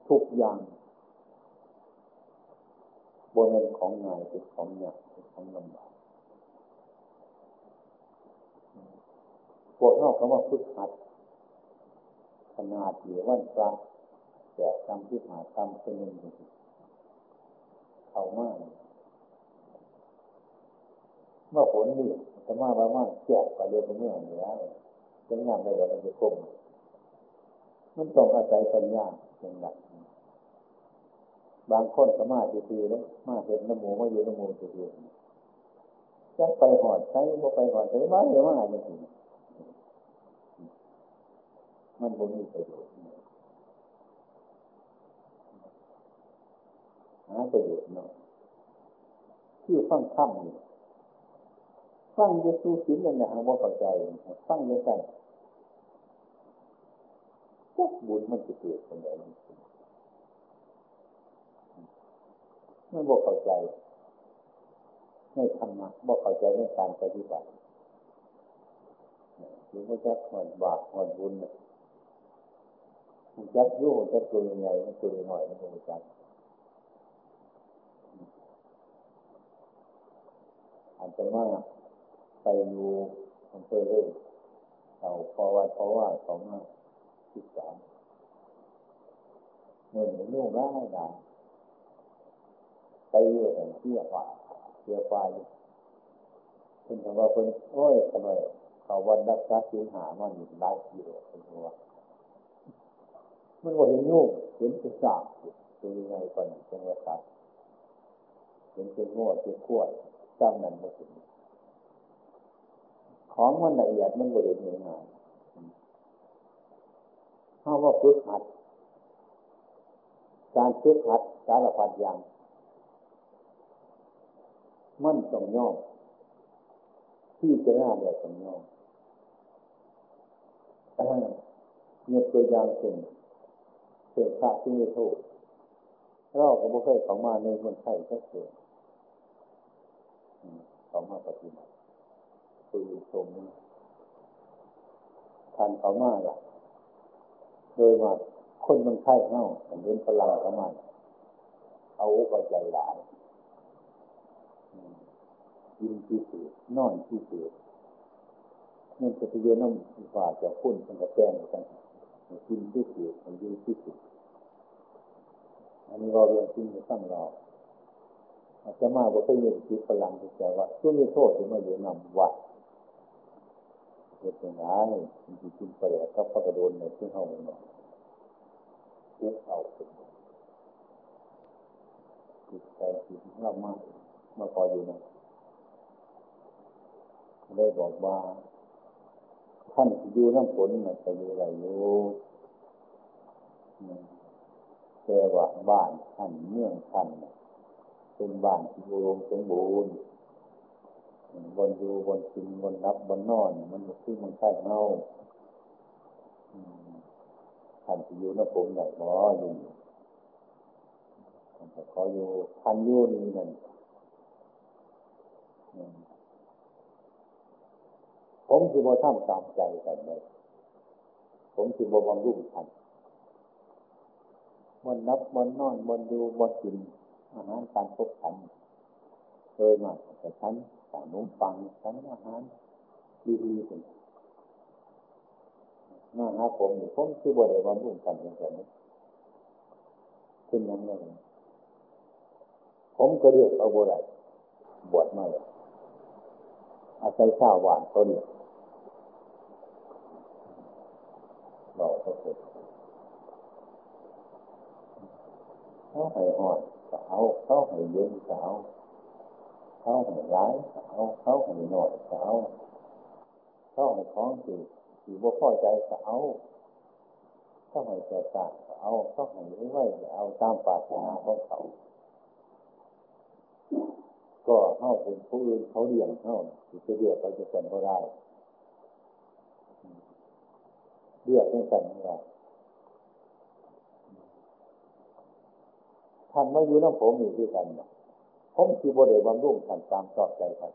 ทุกอย่างบนเป็นของง่ายเป็นของยากเป็นของลำบากพวกเราคำว่าพุทธัด ขนาดเหลือวันพระแจกกรรมที่หากรรมเป็นหนึ่งเขามากเมื่อผลนี่จะมาบ้ามาแจกไปเดียวเมื่อเหนือจะงามได้แล้วมันจะคมมันต้องอาศัยปัญญาเป็นหลักบางคนสมาธิดีแล้วมาเห็นน้ำมูมาอยู่น้ำมูจะดีจะไปหอดใช้บ่ไปหอดใช้บ้านเดียวมาอะไรจริงมันบ่มีประโยชน์หาประโยชน์เนาะที่อฟังค่ำนี่ ฟังเยซูสินนั่นแหละหาว่าเข้าใจฟังยังไงจักบุญมันจะเกิดเป็นอะไรมันบอกเข้าใจในธรรมะบอกเข้าใจในการปฏิบัติหรือว่าจะหอดบาปหอดบุญมันจับยุ่งจับตัวยังไงมันตัวหน่อยมันไม่จับอาจจะว่า ไปอยู่อำเภอเรื่องเขาเพราะว่าเพราะว่าเขามาศึกษาเงินลูกได้ได้ไปอยู่แต่เที่ยวว่าเที่ยวไปเป็นคำว่าเป็นโอ้ยขน่อยเขาวันรักษาสินหามันได้กิโลเป็นหัวมันว่าเห็นยุ่งเห็นเป็นสาบเป็นยังไงก่อนเป็นว่าสาบเห็นเป็นง้อเป็นขั้วจำนั้นม่ถึง ของมันละเอียดมันบริเวณง่านเพราะว่าฝึกหัด การฝึกหัดสารพัดอย่างมันต้องย่อมที่จะน่าแบบต้องย่อมยกตัวอย่างเช่นเศษขาที่ไม่ถูกเราก็ไม่เคยเข้ามาในคนไข้แค่เสียเข้ามาปฏิบัติ คือชมทันเขามาล่ะ โดยมาคนมันไข้เน่าเห็นพลังเขามาเอากเอาใจหลายยินที่สุดนอนที่สุดนี่จะไปโยนน้ำฝ่าจะพุ่นเป็นกระแจงกันกินที่สุดมันยินที่สุดอันนี้เราเรียนจริงในตั้งเราอาจจะมาบอกให้ยินคิดพลังที่ใจว่าช่วมีโทษที่มาอยู่นำวัด เหตุอย่างไรมันจะกินไปแล้วก็พระกระโดนในที่ห้องนอนทุกเอาเป็นจิตใจจิตเรามากมาพออยู่นะได้บอกว่าท่านอยู่น้ำฝนมันจะอยู่อะไรอยู่แต่ว่าบ้านท่านเมืองท่านเป็นบ้านที่อุดมสมบูรณ์ บนอยู่บนกินบนรับบนนอน มันคือมันใช่เงาท่านที่อยู่น้ำฝนไหนบ่อยู่ท่านขออยู่ท่านอยู่นี่นั่นผมสิบ่ทำตามใจกันเลยผมสิบ่บำรุงทันมันนับมันนอนมันดูมันกินอาหารการพบขันโดยมากแต่ฉัน สานุ่มฟังฉันอาหารดีๆเป็นน่าหาผมนี่ผมคือบ่ได้บำรุงกันอย่างนี้เป็นยังไงผมก็เลือกเอาบ่ได้บวชมาเลยอาศัยชาวหวานต้นเราก็เกิดเขาให้หอดเขาเขาให้เย็นเขา เขาให้ร้ายเขาเขาให้หน่อยเขาเขาให้คล้องสีสีบ่พอใจเขาเขาให้ใจตาเขาเขาให้ไว้เอาตามปาถนาของเขา ก็เข้าเป็นผู้อื่นเขาเลี้ยงเข้าจะเรียกไปจะเป็นก็ได้เลือกเป็นสันนิษฐานท่านมาอยู่น้ำผมอยู่ด้วยกัน ผมที่บริบำรุงท่านตามชอบใจท่าน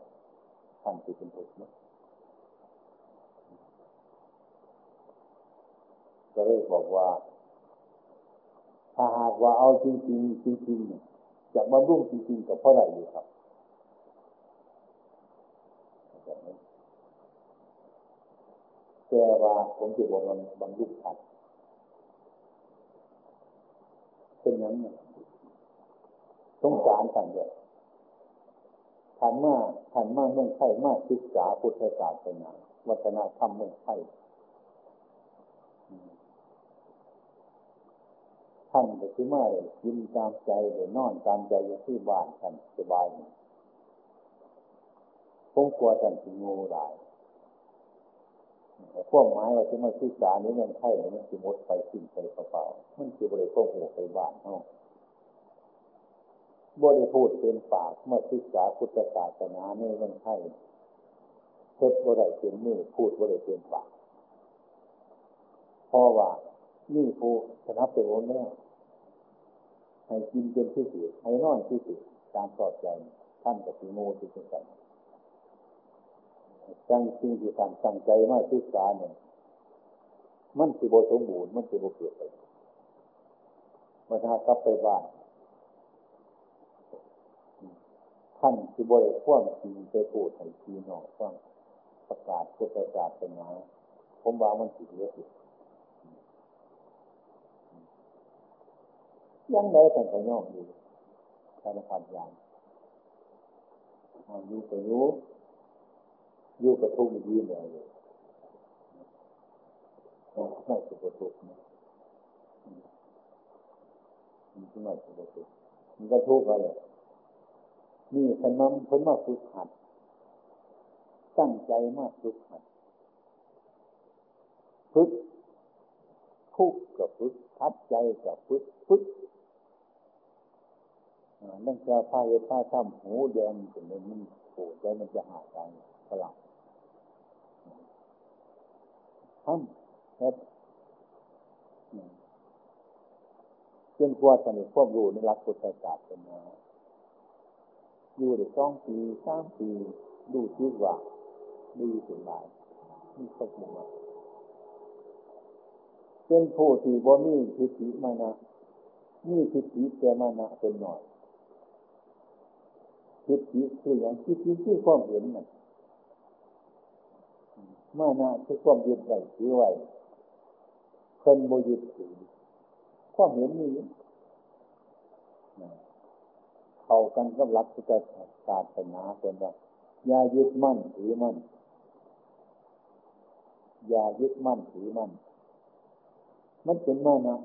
ท่านที่เป็นทุกข์ก็เลยบอกว่า ถ้าหากว่าเอาจริงๆจริงๆจะบำรุงจริงๆกับเพราะอะไรอยู่ครับแต่ว่าผมจะบอกมันบางยุคทันเป็นอย่างนี้สงสารท่านเลย ท่านมาท่านมาเมืองไทยมาศึกษาพุทธศาสนาวัฒนธรรมเมืองไทยท่านจะคือมากินตามใจเลยนอนตามใจอยู่ที่บ้านท่านสบายผมกลัวท่านสิงูหลายพวกไม้ว่าจะมาศึกษานี้มันใช่หรือมันจะมดไปสิ้นไปเปล่าๆมันจะบริโภคหัวไปบ้านเนาะ บริพูดเป็นปากเมื่อศึกษาพุทธศาสนาในมันใช่เทศบริเป็นมือพูดบริเป็นปากเพราะว่านี่ผู้ชนะเป็นโอนแน่ให้กินเป็นที่สุดให้นอนที่สุดตามสอดใจท่านกับสีโมที่เป็นกันจังสิ่งที่การตั้งใจมาศึกษาเนี่ยมันสิบสมบูรณ์มันสิบเกิดไปมาถ้ากลับไปบ้าน ท่านสิบริควมจริงไปพูดให้ทีนอกฟังประกาศพุทธศาสนาผมว่ามันสิดเยอะสิยังไงแต่ก็ย่อมอยู่สารพัดอย่างอยู่ไปรู้อยู่กับทุกข์ยืนเลยไม่สุขทุกข์นะมันไม่สุขทุกข์มันก็ทุกข์อะไร นี่ฉันนำคนมาฝึกหัด ตั้งใจมากฝึกหัดฝึกทุกข์กับฝึกทัดใจกับฝึกฝึกนั่งจะผ้าเย็บผ้าช่ำหูแดงถึงมันปวดใจมันจะหายใจสลับทำเฮ็ดจนกว่าสนิทควบรู้ในรักพุทธศาสนา อยู่ได้สองปีสามปีดูชีวิตว่าดีสุดหลายมีครบหมดเป็นผู้ที่บ่มีทิฏฐิมานะมีทิฏฐิแต่มานะเป็นหน่อยทิฏฐิคืออย่างทิฏฐิคือความเห็นน่ะมานะคือความยึดไว้ถือไว้เพิ่นบ่ยึดถือความเห็นนี้ เข้ากันกับหลักพุทธศาสนาเป็นว่าอย่ายึดมั่นถือมั่นอย่ายึดมั่นถือมั่น มันเป็นมานะ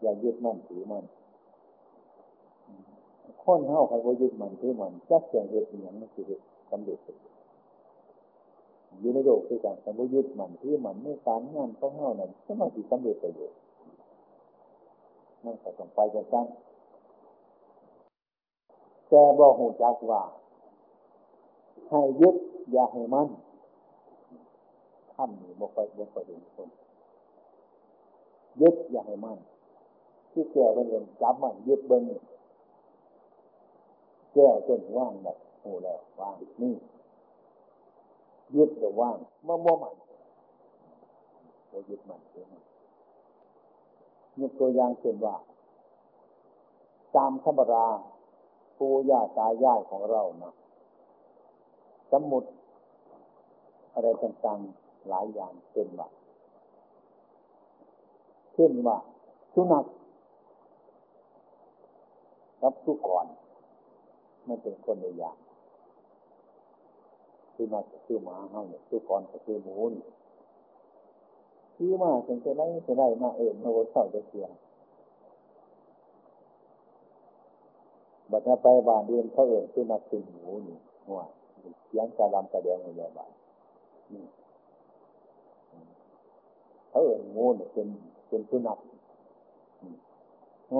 อย่ายึดมั่นถือมั่นคนเฮาใครว่ายึดมั่นถือมั่นจักแจงเหตุอย่างนั้นคือสำเร็จอยู่ในโลกคือการสมมติยึดมั่นถือมั่นในการงานของเฮานั้นก็มาสิสำเร็จประโยชน์นั่นก็ต้องไปกันสั้น แต่บอกหูจักว่า ให้ยึดอย่าให้มันทำนี่บ่ค่อยบ่ค่อยเห็นคนยึดอย่าให้มันที่แก้วเป็นเงินจับมันยึดเบิ้งแก้วจนว่างแบบโอ้แล้วว่างนี่ยึดแต่ว่างเมื่อโมมันเรายึดมันเองยกตัวอย่างเช่นว่า ตามธรรมรา ปู่ย่าตายายของเรานะสมุดอะไรต่างๆหลายอย่างเป็นว่าเช่นว่าสุนัขกับสุกรมันเป็นคนในอย่างสุนัขก็คือหมาเฮาเนี่ยสุกรก็คือหมูนี่คือมาจนจะไล่จะไล่มาเอิญมาวนเศร้าจะเสีย บัดนี้ไปบ้านเดือนเขาเอิญสุนัขเป็นหมูนี่หัวเสียงกระลำกระแดงอะไรบ้างเขาเอิญหมูเนี่ยเป็นเป็นสุนัข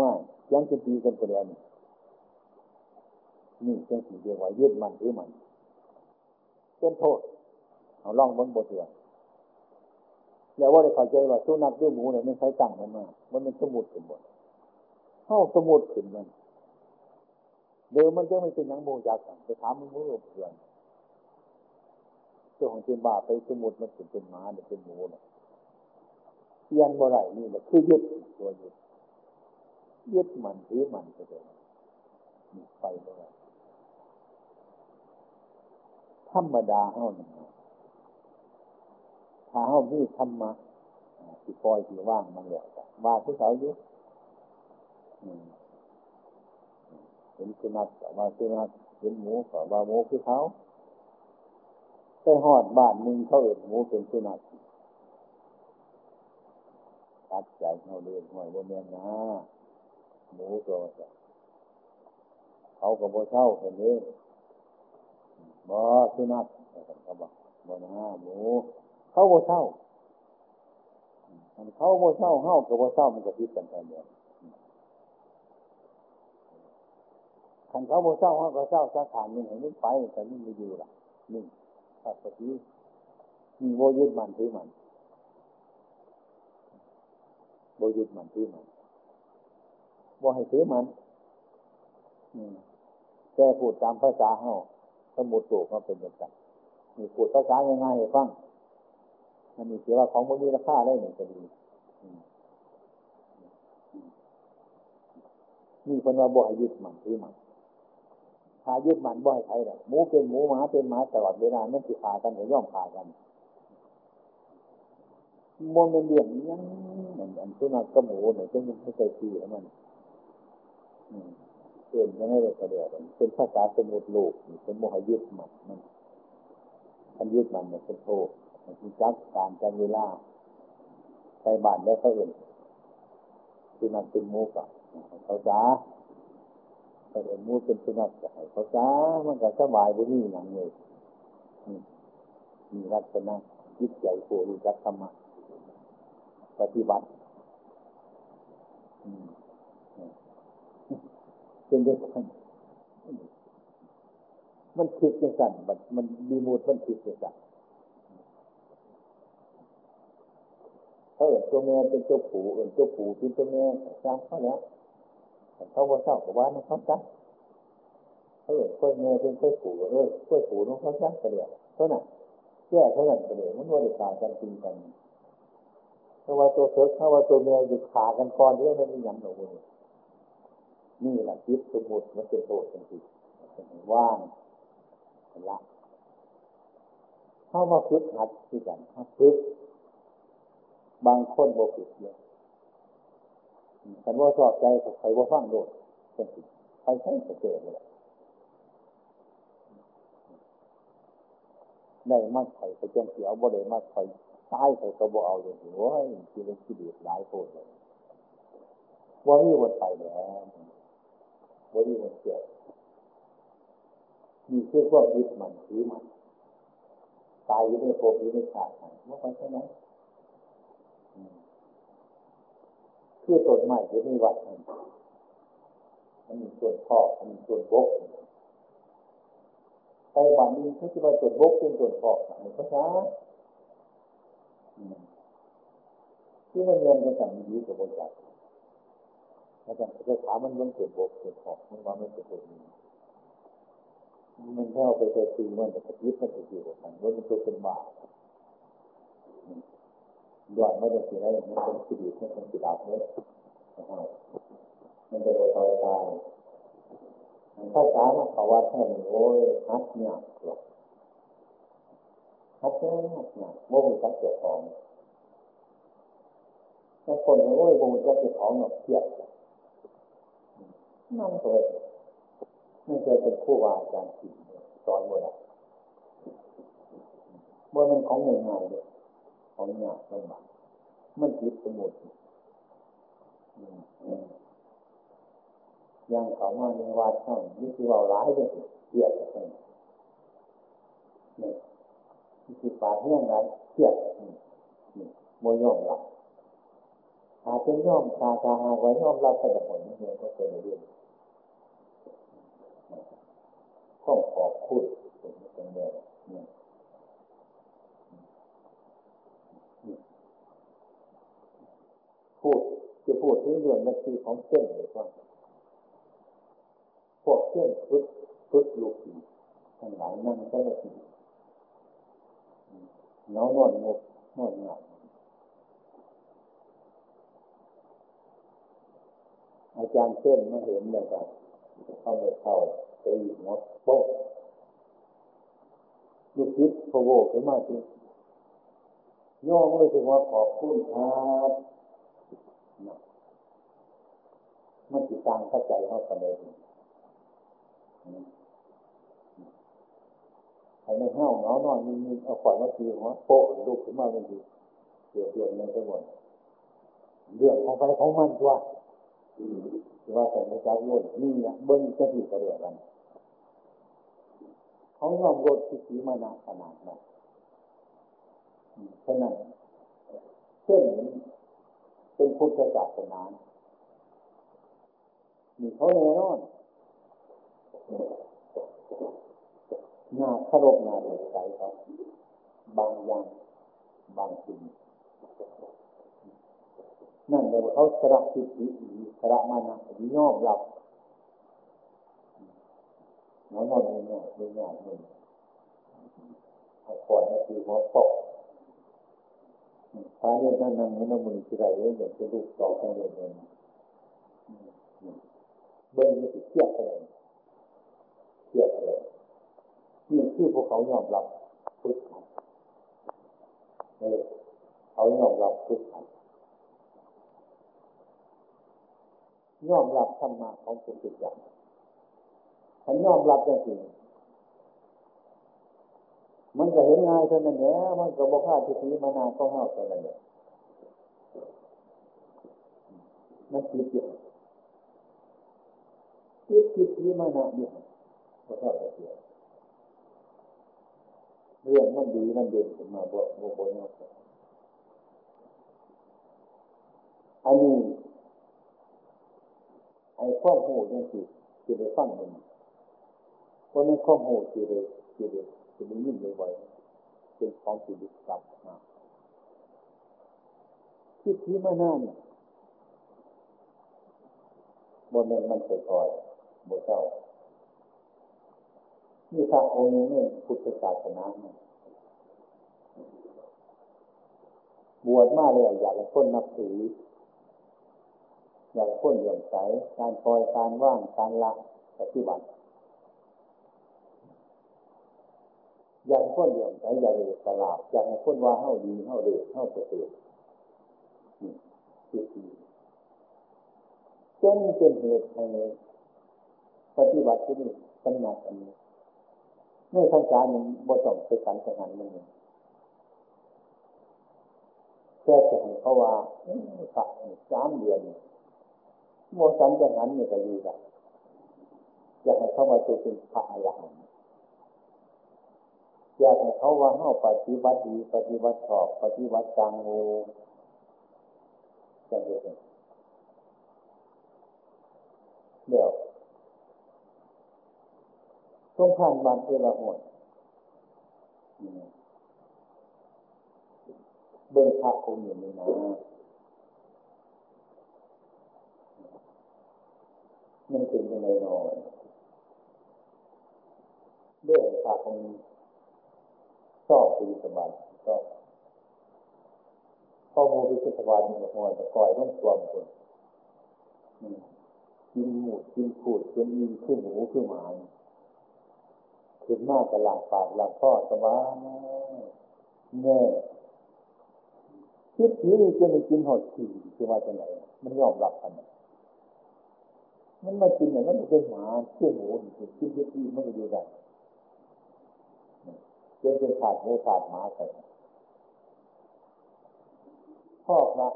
ว่ายังจะตีกันคนเดียวนี่นี่เป็นสิ่งเดียวว่ายึดมันหรือมันเป็นโทษเอาล่องบนบทเรียนแล้วว่าได้เข้าใจว่าสุนัขด้วยหมูเนี่ยไม่ใช้ตั้งมันมามันเป็นสมุดขึ้นบนเข้าสมุดขึ้นมัน เดิมมันจะไม่เป็นยังโมยากันไปถามมันมือเพื่อนเจ้าของเจนบาไปสมุดมันเป็นเป็นหมาเนี่ยเป็นหมูเนี่ยเพียนบ่ไรนี่แหละคือยึดตัวยึดยึดมันถือมันไปเลยไปเลยธรรมดาเฮานี่ถ้าเฮามีธรรมะที่ปล่อยที่ว่างมันแล้วว่าที่เขาอยู่ เห็นสุนัขว่าสุนัขเห็นหมูก็ว่าหมูคือเขาไปหอดบ้านนึงเขาเอิดหมูเป็นสุนัขตัดใจเขาเรียนหอยบนเมียนนะหมูตัวเขาก็บ่เช่าคนนี้บ่สุนัขเขาบอกบ่นะหมูเขาโบเช่าเขาโบเช่าเฮาก็บ่เช่ามันก็พิดกันไปเดียว ขันเขาบ่เช่าเฮาก็เช่าสาขาหนึ่งให้มันไปแต่มันไม่อยู่ล่ะนี่ถ้าปฏิมีโวยึดมันถือมันโบยึดมันถือมันบ่ให้ถือมันแค่พูดตามภาษาเฮาสมุดโตก็เป็นแบบนั้นมีพูดภาษาง่ายๆให้ฟังมันมีเสียว่าของมันมีราคาได้หนึ่งจะดีนี่คนว่าบ่ให้ยึดมันถือมัน ถ้ายึดมันบ่ให้ใครหรอกหมูเป็นหมูหมาเป็นหมาตลอดเวลานั่นคือขากันหรือย่อมขากันมนเป็นเรื่องยังเหมือันสุนัขกับหมูเนี่ยจะมันไม่ใช่ทีแล้วมันเกินยังไงเลยก็เดียวเป็นภาษาสมุดโลกเป็นโมหยึดมันมันอันยึดมันเนี่ยเป็นโทษมันคือจักการจักเวลาไปบ้านแล้วเขาอื่นสุนัขเป็นมูกับเขาจ้า เขาเอื่นมูเป็นสุนัขกับเขาจ้ามันก็สบายบุนี่หนังเลยมีลักษณะจิตใจโครู้จักธรรมะปฏิบัติเป็นเรื่องสั้นมันคิดจังสั่นมันมันมีมูดมันคิดจังสั่นเขาเอิญตัวแม่เป็นตัวผู้เอิญตัวผู้เป็นตัวแม่สร้าเขาแล้ว เขาว่าเศร้ากับว่าน้องเขาจักเขาเอิญตัวแม่เป็นตัวผู้เออตัวผู้น้องเขาจักก็เดียวเท่านั้นแก้เท่านั้นก็เดียวมันว่าได้ต่างกันจริงกันเพราะว่าตัวเถิดเขาว่าตัวแม่อยู่ขากันก่อนที่ไม่มีหยังหนูนี่แหละคิดสมมติมันเป็นโทษจริงๆว่างละเข้ามาฝึกหัดที่กันฝึกบางคนโมฝึกเย อะฉันว่าชอบใจใครว่าฟังโดดเป็นสิไปใช้สเกตเลยได้มากไข่ไปเจ้าเสียวบ่ได้มากไข่ตายไข่กระบอกเอาเลยโอ้ยที่เป็นที่ดีหลายโคนเลยว่ามีวันไปแล้วว่ามีวันเสียมีเชื่อว่ายึดมันถือมันตายอยู่ในโภพอยู่ในชาติมันว่าไปใช่ไหม คือต้นไม้ที่ในวัดมันมีส่วนพ่อมันมีส่วนบกไปวันนี้เขาจะมาส่วนบกเป็นส่วนพ่ออะไรก็ช้าที่มันเรียนกันสั่งยีกับบริษัทอาจารย์จะถามมันมันส่วนบกส่วนพ่อมันว่าไม่เป็นส่วนี้มันแค่เอาไปเคยตีมันแต่ยึดมันจะอยู่กับมันว่ามันตัวเป็นบาป ยอนไม่ได้สิ่ไรมันเป็นสิริมันเป็นสิดาบเนี่ยมันเป็นโอยตายถ้าสามารถภาวะแค่นี้โอ้ยฮัดเนี่ยหรอกฮัดเนี่ยฮัดเนี่ยโมมีจักเกี่ยวของถ้าคนโอ้ยโมมีจักเกี่ยวของหรอกเทียบนั่งตัวไม่เคยเป็นผู้วาอาจารย์สิสอนหมดอะเมื่อมันของง่ายๆเลย ของยากลำบากมันผิดสมุดยังเขามาในวัดช่างนี่คือเราร้ายเลยเทียดกันนี่นี่คือป่าเฮี้ยงไรเทียดนี่โมยอมหลับหาเป็นย่อมตาตาหาไว้ย่อมรับแต่ผลนี่เองก็เป็นเรื่องข้อขอบคุณเป็นเรื่องนี่พูดจะ พูดถึงเรื่องนาทีของเส้นเลยว่าพวกเส้นพุทพุทลูกผีทั้งหลายนั่งก็เลยน้องนอนงบนอนหนักอาจารย์เส้นมาเห็นเลยครับเข้าไปเข้าไปอีกหมดโป๊ะลูกคิดพะโวขึ้นมาจริงย่อเลยถึงว่าขอบคุณครับ มันติดตามเข้าใจเขาไปเลยใครไม่เห้าเงานอนมีมีเอาฝ่อยมาทีหัวโปะลุกขึ้นมาเป็นทีเดือดเดือดในทั้งหมดเรื่องของไปของมันตัวว่าแต่ไม่จ้าโยนนี่นะเบิ้งจะผิดกระเดียกันเขายอมลดที่สีมานาขนาดนั้นฉะนั้นเช่นเป็นพุทธศาสนา มีเขาแน่นอนหน้าขรบหน้าเดือดใสครับบางอย่างบางสิ่งนั่นเดี๋ยวเขาสระทิฏฐิสระมานะย่อมรับน้องนอนไม่ง่ายไม่ง่ายเลยเอาขอดมาคือหัวตกพระเนี่ยท่นนั่งให้น้ำมือที่ไรเรื่องจะลูกต่อกันเลยเนี่ย เบิ้งนี่สิเทียบอะไรเทียบอะไรนี่คือพวกเขายอมรับพุทธะเออเขายอมรับพุทธะยอมรับธรรมะของพุทธเจ้าฉันยอมรับจริงมันก็เห็นง่ายเท่านั้นแหละมันก็บอกว่าที่นี้มานาต้องห้าเท่านั้นแหละมันคิดอยู่ คิดคิดที่มานาเนี่ยก็เท่ากันเดียเรื่องมันดีมันเด่นขึ้นมาบ่บ่บ่เนี่ยอันนี้ไอ้ข้อหูยังสิคือได้ฟังมันเพราะในข้อมูคือได้คือได้คือได้ยินบ่อยๆเป็นของที่ลึกลับมากที่ที่มาหน้าเนี่ยบนนั้นมันจะ่อย บเจ้านี่พระองค์นี้พุทธศาสนาเนี่ยบวชมาเลยอยากให้นนับถือ อยากให้นเหลื่อมใส การปล่อยการว่างการละปฏิบัติอยากให้นเหลื่อมใสอยากให้สลาดอยากให้คนว่าเท่าดีเท่าเด็ดเท่าประเสริฐนี่คือจนเป็นเหตุให้ ปฏิบัติที่นี่สำนักอันนี้ในทางการมันบ่ต้องไปสันสหันมันเพื่อจะให้เขาว่าพระสามเดือนโมสันจะหันนี่ก็ดีกันอยากให้เขามาตัวเป็นพระอรหันต์อยากให้เขาว่าเฮาปฏิบัติดีปฏิบัติชอบปฏิบัติจังโงจะเห็นเดี๋ยว ต้องผ่านบานเทละหดเบื้องพระองค์อยู่นี่นะมันเป็นยังไงนอนเรื่องพระองค์ชอบปีสบายชอบข้อมูลปีสบายมันหัวจะก่อยต้องตวมคนกินหมูกินขูดกินอินขึ้นหมูขึ้นหมาขึ้น มากกับหลังปากหลังพ่อสบายแน่คิดผีนี่จะไม่กินหดขี่จะว่าจะไหนมันยอมรับกันมันมากินเนี่ยมันเป็นหมาเชื่อหมูกินคิดที่มันก็ดูได้จนเป็นขาดหมูขาดหมาไปพ่อพระ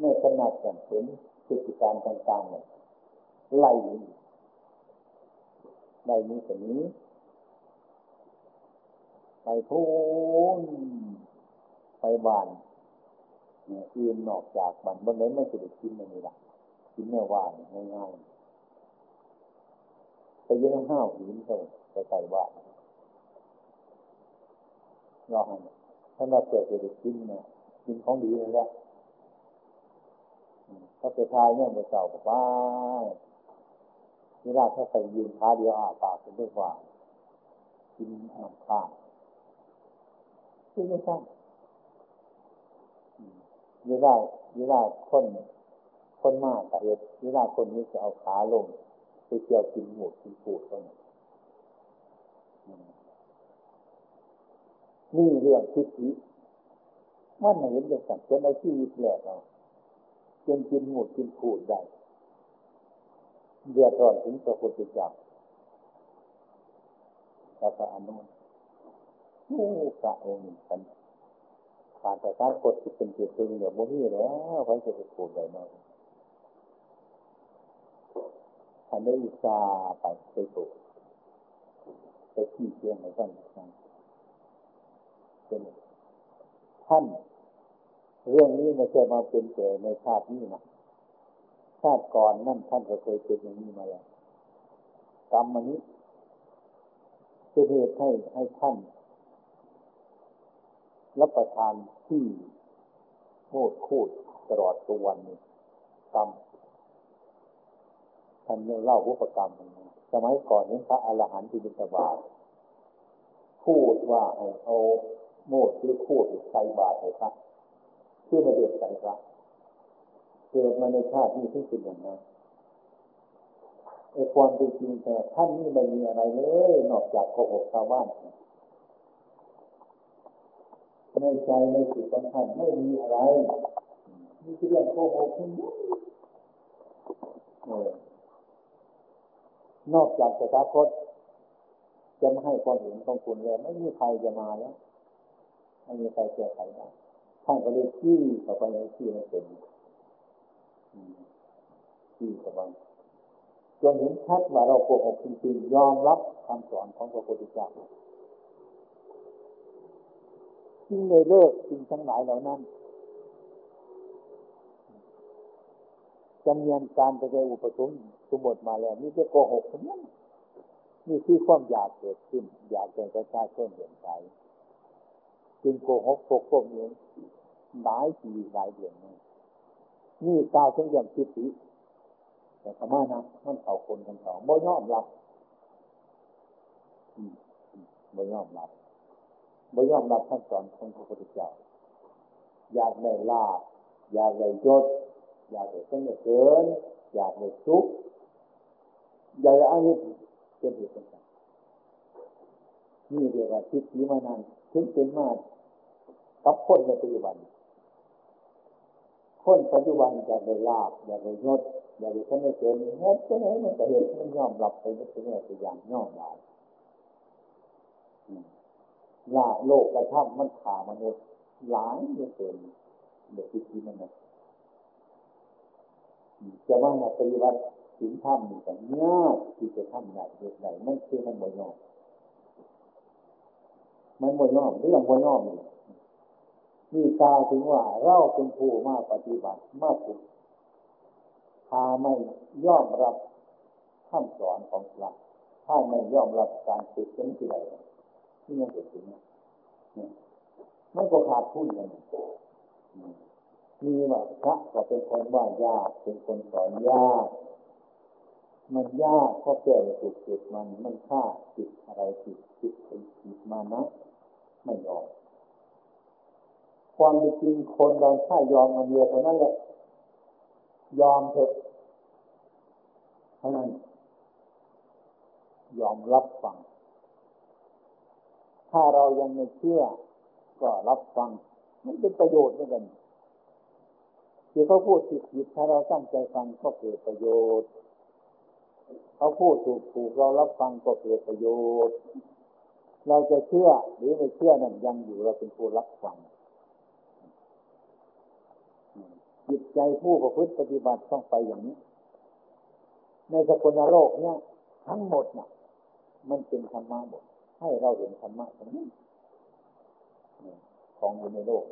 ในขนาดกันเห็นพฤติการต่างๆเนี่ยไล่ ไล่นี้กับนี้ไปพูนไปบานเนี่ยอื่นนอกจากบันบนนั้นไม่จะได้กินมันนี่ละกินแม่ว่านง่ายๆไปยืนห้าวหินไปไปใส่ว่านรอให้ถ้าเราเกิดจะได้กินเนี่ยกินของดีนั่นแหละเขาไปทายเนี่ยมือเจ้าบอกว่า เวลาถ้าไปยืนท้าเดียวอาปากเป็นด้วยว่ากินน้ำข้าวที่ไม่ใช่เวลาเวลาคนคนมากแต่เหตุเวลาคนนี้จะเอาขาลงไปเกี่ยวกินหมูกินปูดคนนี่เรื่องทิฏฐิมันเห็นอย่างสั่งจนเอาชีวิตแหลกเราจนกินหมูกินปูดได้ เดือดร้อนถึงพระพุทธเจ้าแล้วก็อนุผู้พระองค์กันขาดแต่การกดจิตเป็นจิตตึงเดี๋ยวโมหีแล้วไว้จะไปปูดได้น้อยท่านได้อุตส่าห์ไปไปปลูกไปที่เชียงใหม่ก่อนเป็นท่าน เรื่องนี้ไม่ใช่มาเป็นแต่ในชาตินี้นะาติก่อนนั่นท่านก็เคยเป็นอย่างนี้มาแล้วกรรมมันนี้เป็นเหตุให้ให้ท่านรับประทานที่โคตรคูดตลอดตัววันนี้กรรมท่านเล่าวุปกรรมสมัยก่อนนี้พระอรหันต์ที่บิณฑบาตพูดว่าให้เอาโมดหรือคูดใส่บาตรให้พระเพื่อไม่เดือดใส่พระ เกิดมาในชาตินี้ที่เป็นอย่างนั้นไอ้ความเป็นจริงแต่ท่านนี่ไม่มีอะไรเลย นอกจากโกหกชาวบ้านในใจในจิตของท่านไม่มีอะไรมีเรื่องโกหกทั้งนั้นนอกจากสถาคตจะไม่ให้ความเห็นของคุณแล้วไม่มีใครจะมาแล้วไม่มีใครแก้ไขได้ท่านก็เลยที่ต่อไปในที่นั้นเป็น ที่สบายจนเห็นชัดว่าเราโกหกจริงๆยอมรับคำสอนของพระพุทธเจ้าที่ในเลิกสิ่งทั้งหลายเหล่านั้นจำเนียนการไปในอุปสมสมบทมาแล้วนี่จะโกหกทั้งนั้นนี่คือความอยากเกิดขึ้น อยากเป็นประชาชนเห็นใจจึงโกหกปกป้องเองหลายปีหลายเดือนนี่ นี่กาวถึงอย่างทิฏฐิแต่ธรรมะนะมันเข่าคนกันสองบ่ยอมรับบ่ยอมรับบ่ยอมรับท่านสอนของพระพุทธเจ้าอยากได้ลาบอยากได้ยศอยากได้สงบเกินอยากได้สุขอยากได้อานิสเป็นเหตุเป็นผลนี่เรียกว่าทิฏฐิมานานถึงเป็นมากับคนในปัจจุบัน คนปัจจุบันอยากได้ลาบอยากได้ยศอยากได้สงบเกินเฮ็ดจะไหนมันก็เห็นมันยอมรับไปไม่ใช่ตัวอย่างยอมรับลาโลกกระทำมันขามนุษย์หลายเกินเด็กที่ที่มันนะจะว่าในปฏิบัติสิ่งทำนี่แต่ยากที่จะทำได้เด็กไหนมันคือมันบ่ยอมมันบ่ยอมเรื่องบ่ยอมนี่ นี่กล่าวถึงว่าเราเป็นผู้มาปฏิบัติมาฝึกพาไม่ยอมรับคำสอนของพระถ้าไม่ยอมรับการฝึกเป็นที่ใดที่ยังเกิดขึ้นนี่มันก็ขาดทุนกันมีว่าพระก็เป็นคนว่ายาก เป็นคนสอนยาก มันยากเพราะแก่จุดจุดมัน มันฆ่าจิตอะไรจิตจิตจิตมานะ ไม่ยอม ความจริงคนเราถ้ายอมมันเดียวเท่านั้นแหละ ยอมเถอะเท่านั้นยอมรับฟัง ถ้าเรายังไม่เชื่อ ก็รับฟัง มันเป็นประโยชน์เหมือนกันที่เขาพูดผิดผิดถ้าเราตั้งใจฟังก็เกิดประโยชน์เขาพูดถูกถูกเรารับฟังก็เกิดประโยชน์ เราจะเชื่อหรือไม่เชื่อนั่นยังอยู่เราเป็นผู้รับฟัง จิตใจผู้ประพฤติปฏิบัติต้องไปอย่างนี้ ในสกุลโลกเนี่ยทั้งหมดน่ะ มันเป็นธรรมะหมด ให้เราเห็นธรรมะตรงนี้ของอยู่ในโลก